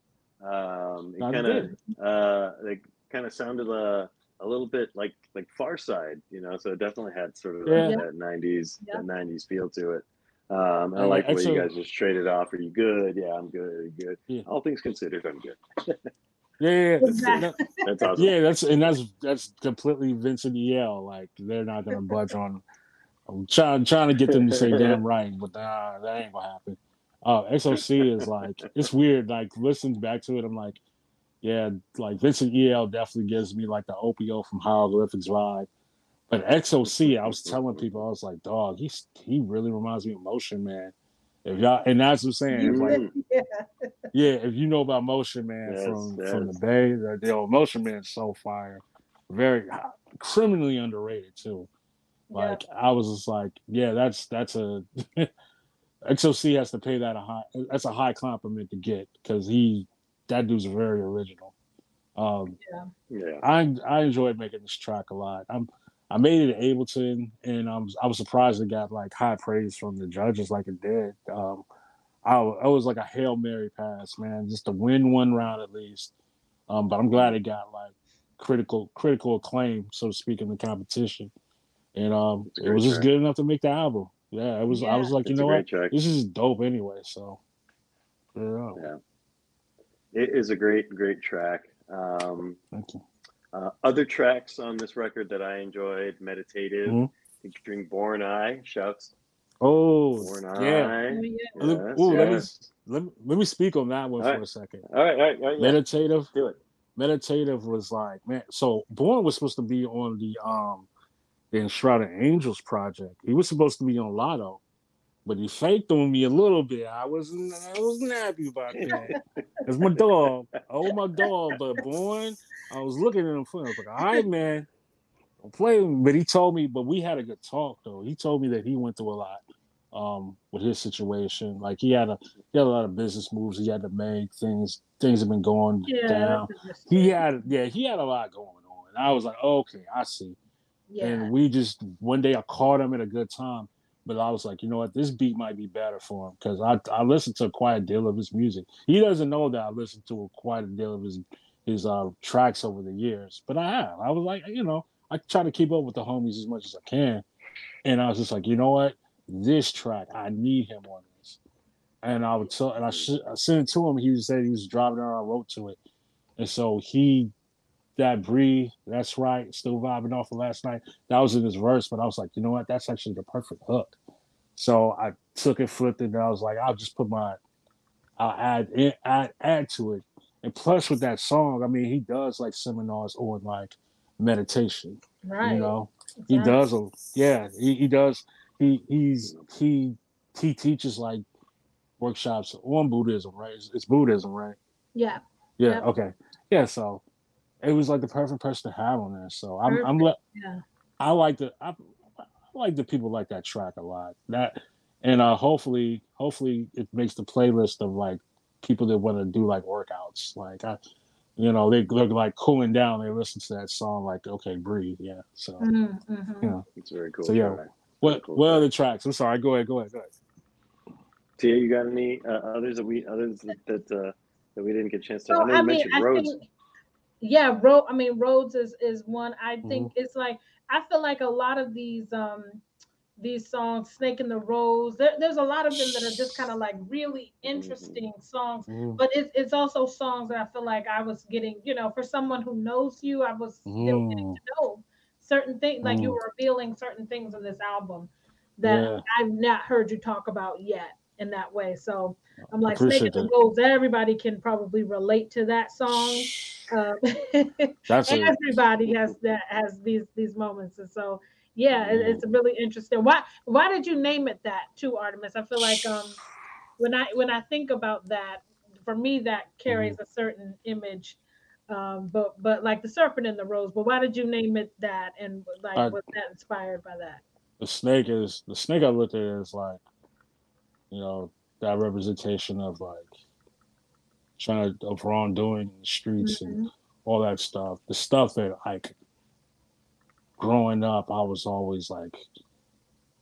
Um, it No, kind of uh, they kind of sounded a a little bit like like Pharcyde, you know. So it definitely had sort of Yeah. that, that '90s Yeah. that '90s feel to it. Um, I Yeah, like the way you guys just traded off. Are you good? Yeah, I'm good. Are you good? Yeah. All things considered, I'm good. Yeah, yeah, yeah. Exactly. That's awesome. Yeah, that's and that's that's completely Vincent EL. Like they're not gonna budge on. I'm trying trying to get them to say damn right, but nah, that ain't gonna happen. Uh, XOC is like it's weird. Like listening back to it, I'm like, yeah, like Vincent EL definitely gives me like the Opio from Hieroglyphics vibe. But XOC, I was telling people, I was like, dog, he's he really reminds me of Motion Man. If y'all and that's what I'm saying. Like Mm. yeah. yeah, if you know about Motion Man Yes, from from the yes. Bay, the, the old Motion Man is so fire, very criminally underrated too. Like I was just like, yeah, that's that's a XOC has to pay that a high. That's a high compliment to get because he that dude's very original. Um, Yeah. I I enjoyed making this track a lot. I'm I made it at Ableton, and I was I was surprised it got like high praise from the judges, like it did. Um, I I was like a hail mary pass, man, just to win one round at least. Um, but I'm glad it got like critical critical acclaim, so to speak, in the competition, and um, it great was just good enough to make the album. Yeah, it was. I was like, you It's a know what, track. this is dope anyway. So, yeah, Yeah. It is a great, great track. Um, thank you. uh, other tracks on this record that I enjoyed, Meditative, Mhm. featuring Born Eye, shouts Oh, Born yeah. Eye. Oh, yeah. Let- Yes, ooh, let me- Let me, let me speak on that one All for right. a second. All right, all right, all right, yeah, Meditative. do it. Meditative was like, man. So Born was supposed to be on the um the Enshrouded Angels project. He was supposed to be on Lotto, but he faked on me a little bit. I wasn't I wasn't happy about that. It's my dog. Oh my dog. But boy, I was looking at him funny. I was like, all right, man. Don't play with me. But he told me, but we had a good talk though. He told me that he went through a lot um with his situation. Like he had a he had a lot of business moves he had to make, things things have been going Yeah, down he had yeah he had a lot going on i was like okay i see yeah. and we just one day i caught him at a good time but i was like you know what this beat might be better for him because i i listened to quite a deal of his music he doesn't know that i listened to quite a deal of his his uh tracks over the years but i have i was like you know i try to keep up with the homies as much as i can and i was just like you know what this track i need him on this and I would tell, and I, sh- I sent it to him. He said he was driving around. I wrote to it, and so he, that Bree, that's right. Still vibing off of last night. That was in his verse, but I was like, you know what? That's actually the perfect hook. So I took it, flipped it, and I was like, I'll just put my, I'll add in, add add to it. And plus, with that song, I mean, he does like seminars on like meditation. right. You know, he does a yeah he, he does he he's he he teaches like workshops on buddhism right it's, it's buddhism right Yeah. yeah Yep. okay yeah so it was like the perfect person to have on there so i'm i'm Perfect. le- Yeah. i like the I, I like the people like that track a lot that and uh hopefully hopefully it makes the playlist of like people that want to do like workouts like i you know they look like cooling down they listen to that song like okay breathe yeah so Mhm, mhm. Yeah. It's very cool. So, yeah. track. what cool what track. other tracks i'm sorry go ahead go ahead go ahead Tia, you got any uh, others that we others that that, uh, that we didn't get a chance to? So I know I you mean, mentioned I roads. think, yeah, road. I mean, roads is is one. I Mm-hmm. think it's like I feel like a lot of these um these songs, Snake in the Rose. There, there's a lot of them that are just kind of like really interesting songs. Mhm. But it's it's also songs that I feel like I was getting, you know, for someone who knows you, I was still getting Mm. to know certain things, like you Mm. were revealing certain things in this album that Yeah. I've not heard you talk about yet in that way. So I'm like, Snake in the. Rose, everybody can probably relate to that song. Um, That's a everybody has that has these these moments and so yeah it, it's really interesting. Why why did you name it that too artemis? I feel like um when i when i think about that for me that carries a certain image um but but like the serpent and the rose but why did you name it that and like I- was that inspired by that? the snake is the snake I looked at is like, you know, that representation of like trying to of wrongdoing in the streets and mm-hmm. all that stuff. The stuff that like growing up, I was always like,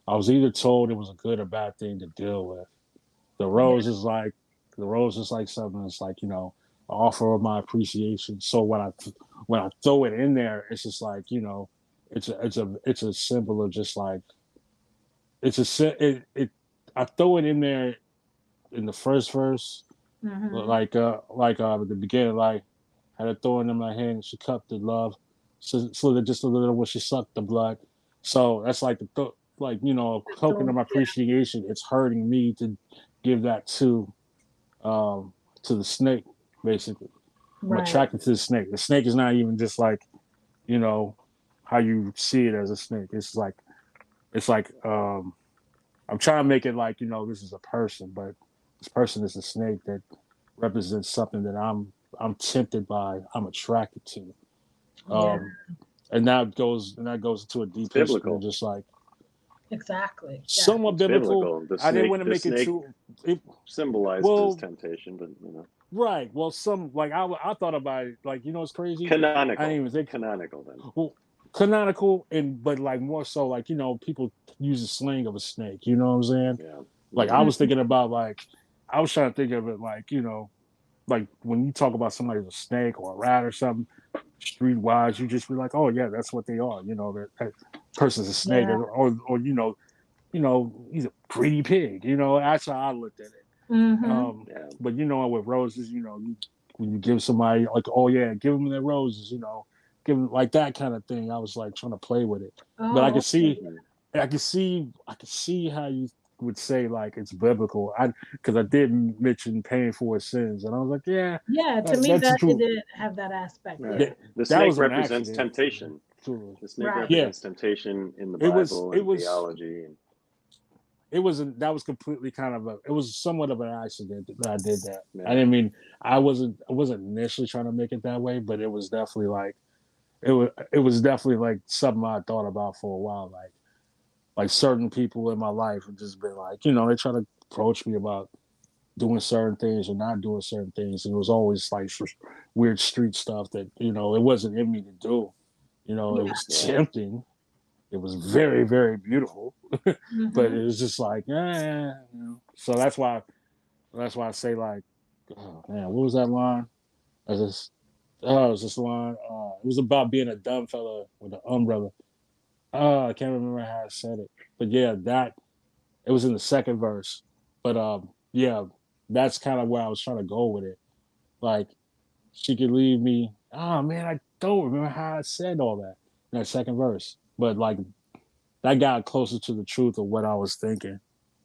I was either told it was a good or bad thing to deal with. The rose is like, the rose is like something that's like, you know, offer of my appreciation. So when I when I throw it in there, it's just like, you know, it's a it's a it's a symbol of just like it's a it, it I throw it in there in the first verse Mhm. like uh like uh at the beginning like had a thorn in my hand she cupped the love. So it just a little when she sucked the blood. So that's like the th- like you know token of my appreciation. It's hurting me to give that to um to the snake basically. I'm attracted to the snake. The snake is not even just like you know how you see it as a snake. It's like it's like um i'm trying to make it like you know this is a person but this person is a snake that represents something that i'm i'm tempted by i'm attracted to um and that goes and that goes into a deep history biblical. just like exactly yeah. somewhat It's biblical, biblical. The i didn't want to make it snake too it, Symbolized Well- temptation, but you know, right well some like i i thought about it like you know it's crazy canonical. i didn't even think canonical then. well canonical and but like more so like you know people use the slang of a snake you know what i'm saying Yeah. like i was thinking about like i was trying to think of it like you know like when you talk about somebody as a snake or a rat or something streetwise you just be like oh yeah that's what they are you know that, that person's a snake Yeah. or, or or you know you know he's a greedy pig you know that's how i looked at it Mhm. um but you know with roses you know you, when you give somebody like oh yeah give them their roses you know give them like that kind of thing i was like trying to play with it but i Oh, could see. I can see I can see how you would say like it's biblical. I because I did mention paying for his sins, and I was like, yeah, yeah to that- me that true. it did have that aspect Right. yeah. The that snake was represents temptation. Truly. The snake Right. represents temptation in the It Bible was- and it was- theology. And, It was a, that was completely kind of a it was somewhat of an accident that I did that. Yeah. I didn't mean I wasn't I wasn't initially trying to make it that way, but it was definitely like it was it was definitely like something I thought about for a while. Like like certain people in my life have just been like, you know, they try to approach me about doing certain things or not doing certain things. And it was always like weird street stuff that, you know, it wasn't in me to do. You know, it was tempting. It was very, very beautiful. but Mhm. it was just like, eh, you know. So that's why that's why I say like, oh man, what was that line? I just oh, it was this line. Uh, it was about being a dumb fella with an umbrella. Oh, I can't remember how I said it. But yeah, that it was in the second verse. But um, yeah, that's kind of where I was trying to go with it. Like, she could leave me. Oh man, I don't remember how I said all that in that second verse. But like, that got closer to the truth of what I was thinking.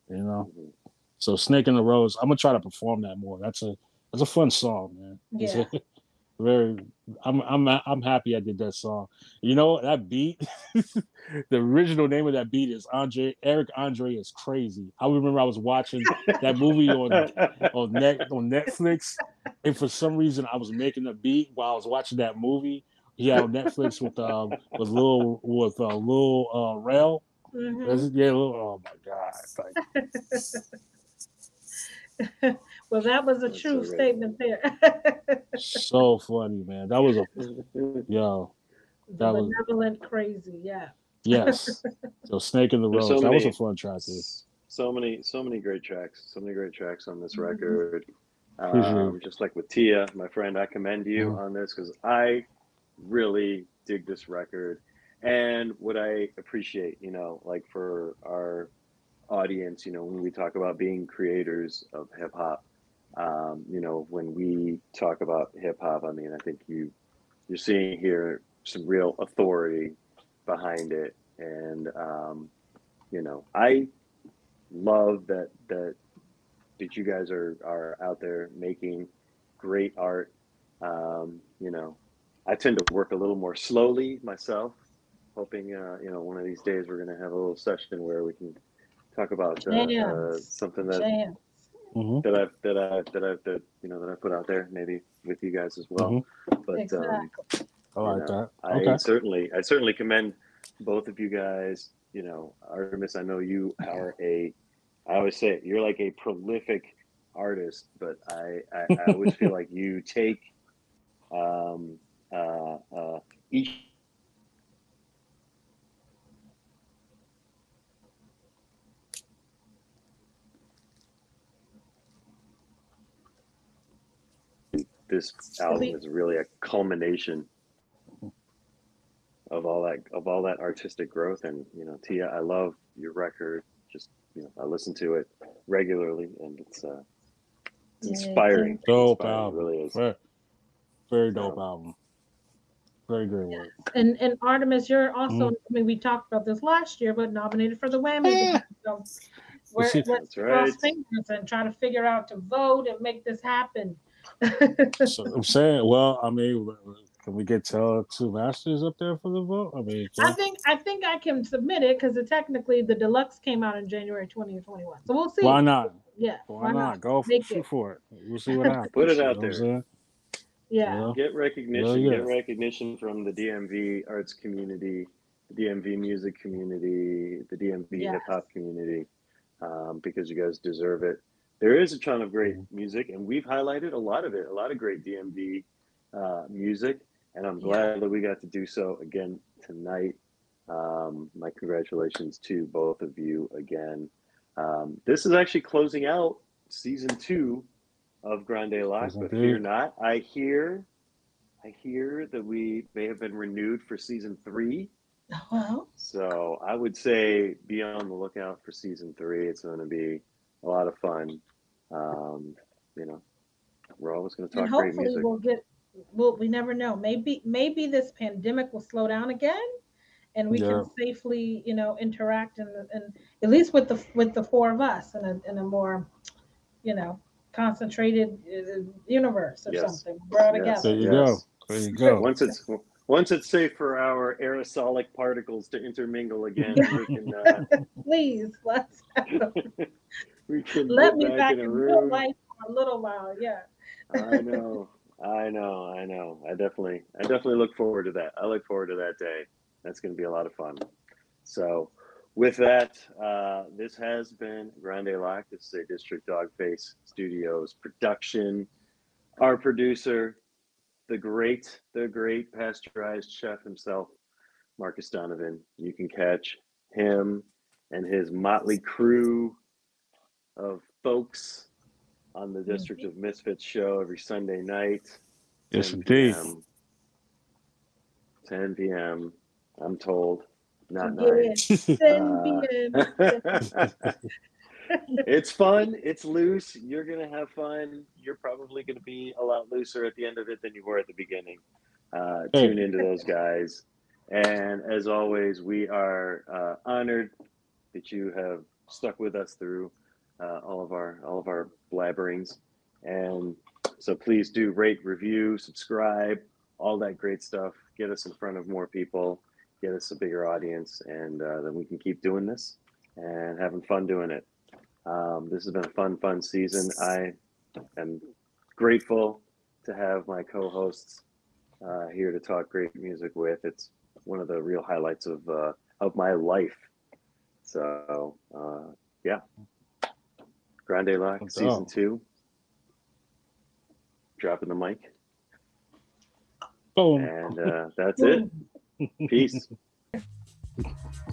You know. Mhm. So Snake in the Rose, I'm gonna try to perform that more. That's a that's a fun song, man. Yeah. very I'm I'm I'm happy I did that song. You know? That beat, the original name of that beat is Andre Eric Andre is crazy. I remember I was watching that movie on on net on Netflix, and for some reason I was making a beat while I was watching that movie. Yeah, on Netflix with um with Lil with uh, Lil uh, Rel. Mhm. That's- Yeah, Lil, oh my god! Like, well that was a That's true so statement there so funny, man. That was a yo. the That was- benevolent crazy yeah Yes. So Snake in the There's Rose. so that was a fun track, dude. so many, so many great tracks. So many great tracks on this Mhm. record. Appreciate Um, just like with Tia, my friend, I commend you Mhm. on this because I really dig this record, And what I appreciate, you know, like for our audience, you know, when we talk about being creators of hip hop, um, you know, when we talk about hip hop, I mean, I think you you're seeing here some real authority behind it, and um, you know, I love that that that you guys are are out there making great art. Um, you know, I tend to work a little more slowly myself, hoping uh, you know one of these days we're going to have a little session where we can talk about uh, uh, something that Jam. Mhm. that I've that I that I that you know that I put out there maybe with you guys as well. But um, Exactly. I like that. I certainly I certainly commend both of you guys. You know, Artemis, I know you are a I always say it, you're like a prolific artist, but I I, I always feel like you take um uh uh each this album is really a culmination of all that of all that artistic growth and you know tia i love your record just you know i listen to it regularly and it's uh it's Yeah, inspiring Dope Inspiring, it album. really is Very, very dope album. Very great work. And and Artemis, you're also. Mhm. I mean, we talked about this last year, but nominated for the Wammie. So we're, let's That's cross right. fingers and try to figure out to vote and make this happen. So I'm saying, well, I mean, can we get uh, two masters up there for the vote? I mean, I think I think I can submit it because technically the deluxe came out in January 2021. So we'll see. why not? Yeah. Why, not? Go Make shoot it. for it. We'll see what happens. Put it you know out there. saying? Yeah. Get recognition Yeah, yeah. get recognition from the dmv arts community the dmv music community the dmv Yes. hip-hop community um, because you guys deserve it there is a ton of great Mm-hmm. music and we've highlighted a lot of it a lot of great dmv uh, music and i'm glad that we got to do so again tonight um, my congratulations to both of you again um, this is actually closing out season two of Grande Loq, but fear not. I hear, I hear that we may have been renewed for season three. Well, So I would say be on the lookout for season three. It's going to be a lot of fun. Um, you know, we're always going to and talk great hopefully music. we'll get. Well, we never know. Maybe maybe this pandemic will slow down again, and we Yeah. can safely, you know, interact and and at least with the with the four of us in a in a more, you know, concentrated uh, universe or Yes. something. We're all Yes. There together. you go. There you go. Once it's once it's safe for our aerosolic particles to intermingle again, we can uh, Please let's we can let me back in in real room. life for a little while. Yeah. I know, I know, I know. I definitely, I definitely look forward to that. I look forward to that day. That's going to be a lot of fun. So, with that, uh, this has been Grande Loq. This is a District Dogface Studios production. Our producer, the great, the great pasteurized chef himself, Marcus Donovan. You can catch him and his motley crew of folks on the District of Misfits show every Sunday night. Yes, indeed. p.m. 10 p.m. I'm told, not Get nine. in. Send me Uh, it's fun. It's loose. You're gonna have fun. You're probably gonna be a lot looser at the end of it than you were at the beginning. Uh, Hey. tune into those guys. And as always, we are uh, honored that you have stuck with us through uh, all of our all of our blabberings. And so please do rate, review, subscribe, all that great stuff. Get us in front of more people, get us a bigger audience, and uh, then we can keep doing this and having fun doing it. Um, this has been a fun, fun season. I am grateful to have my co-hosts uh, here to talk great music with. It's one of the real highlights of uh, of my life. So uh, yeah, Grande Loq What's season up? two. Dropping the mic, Boom. and uh, that's it. Peace.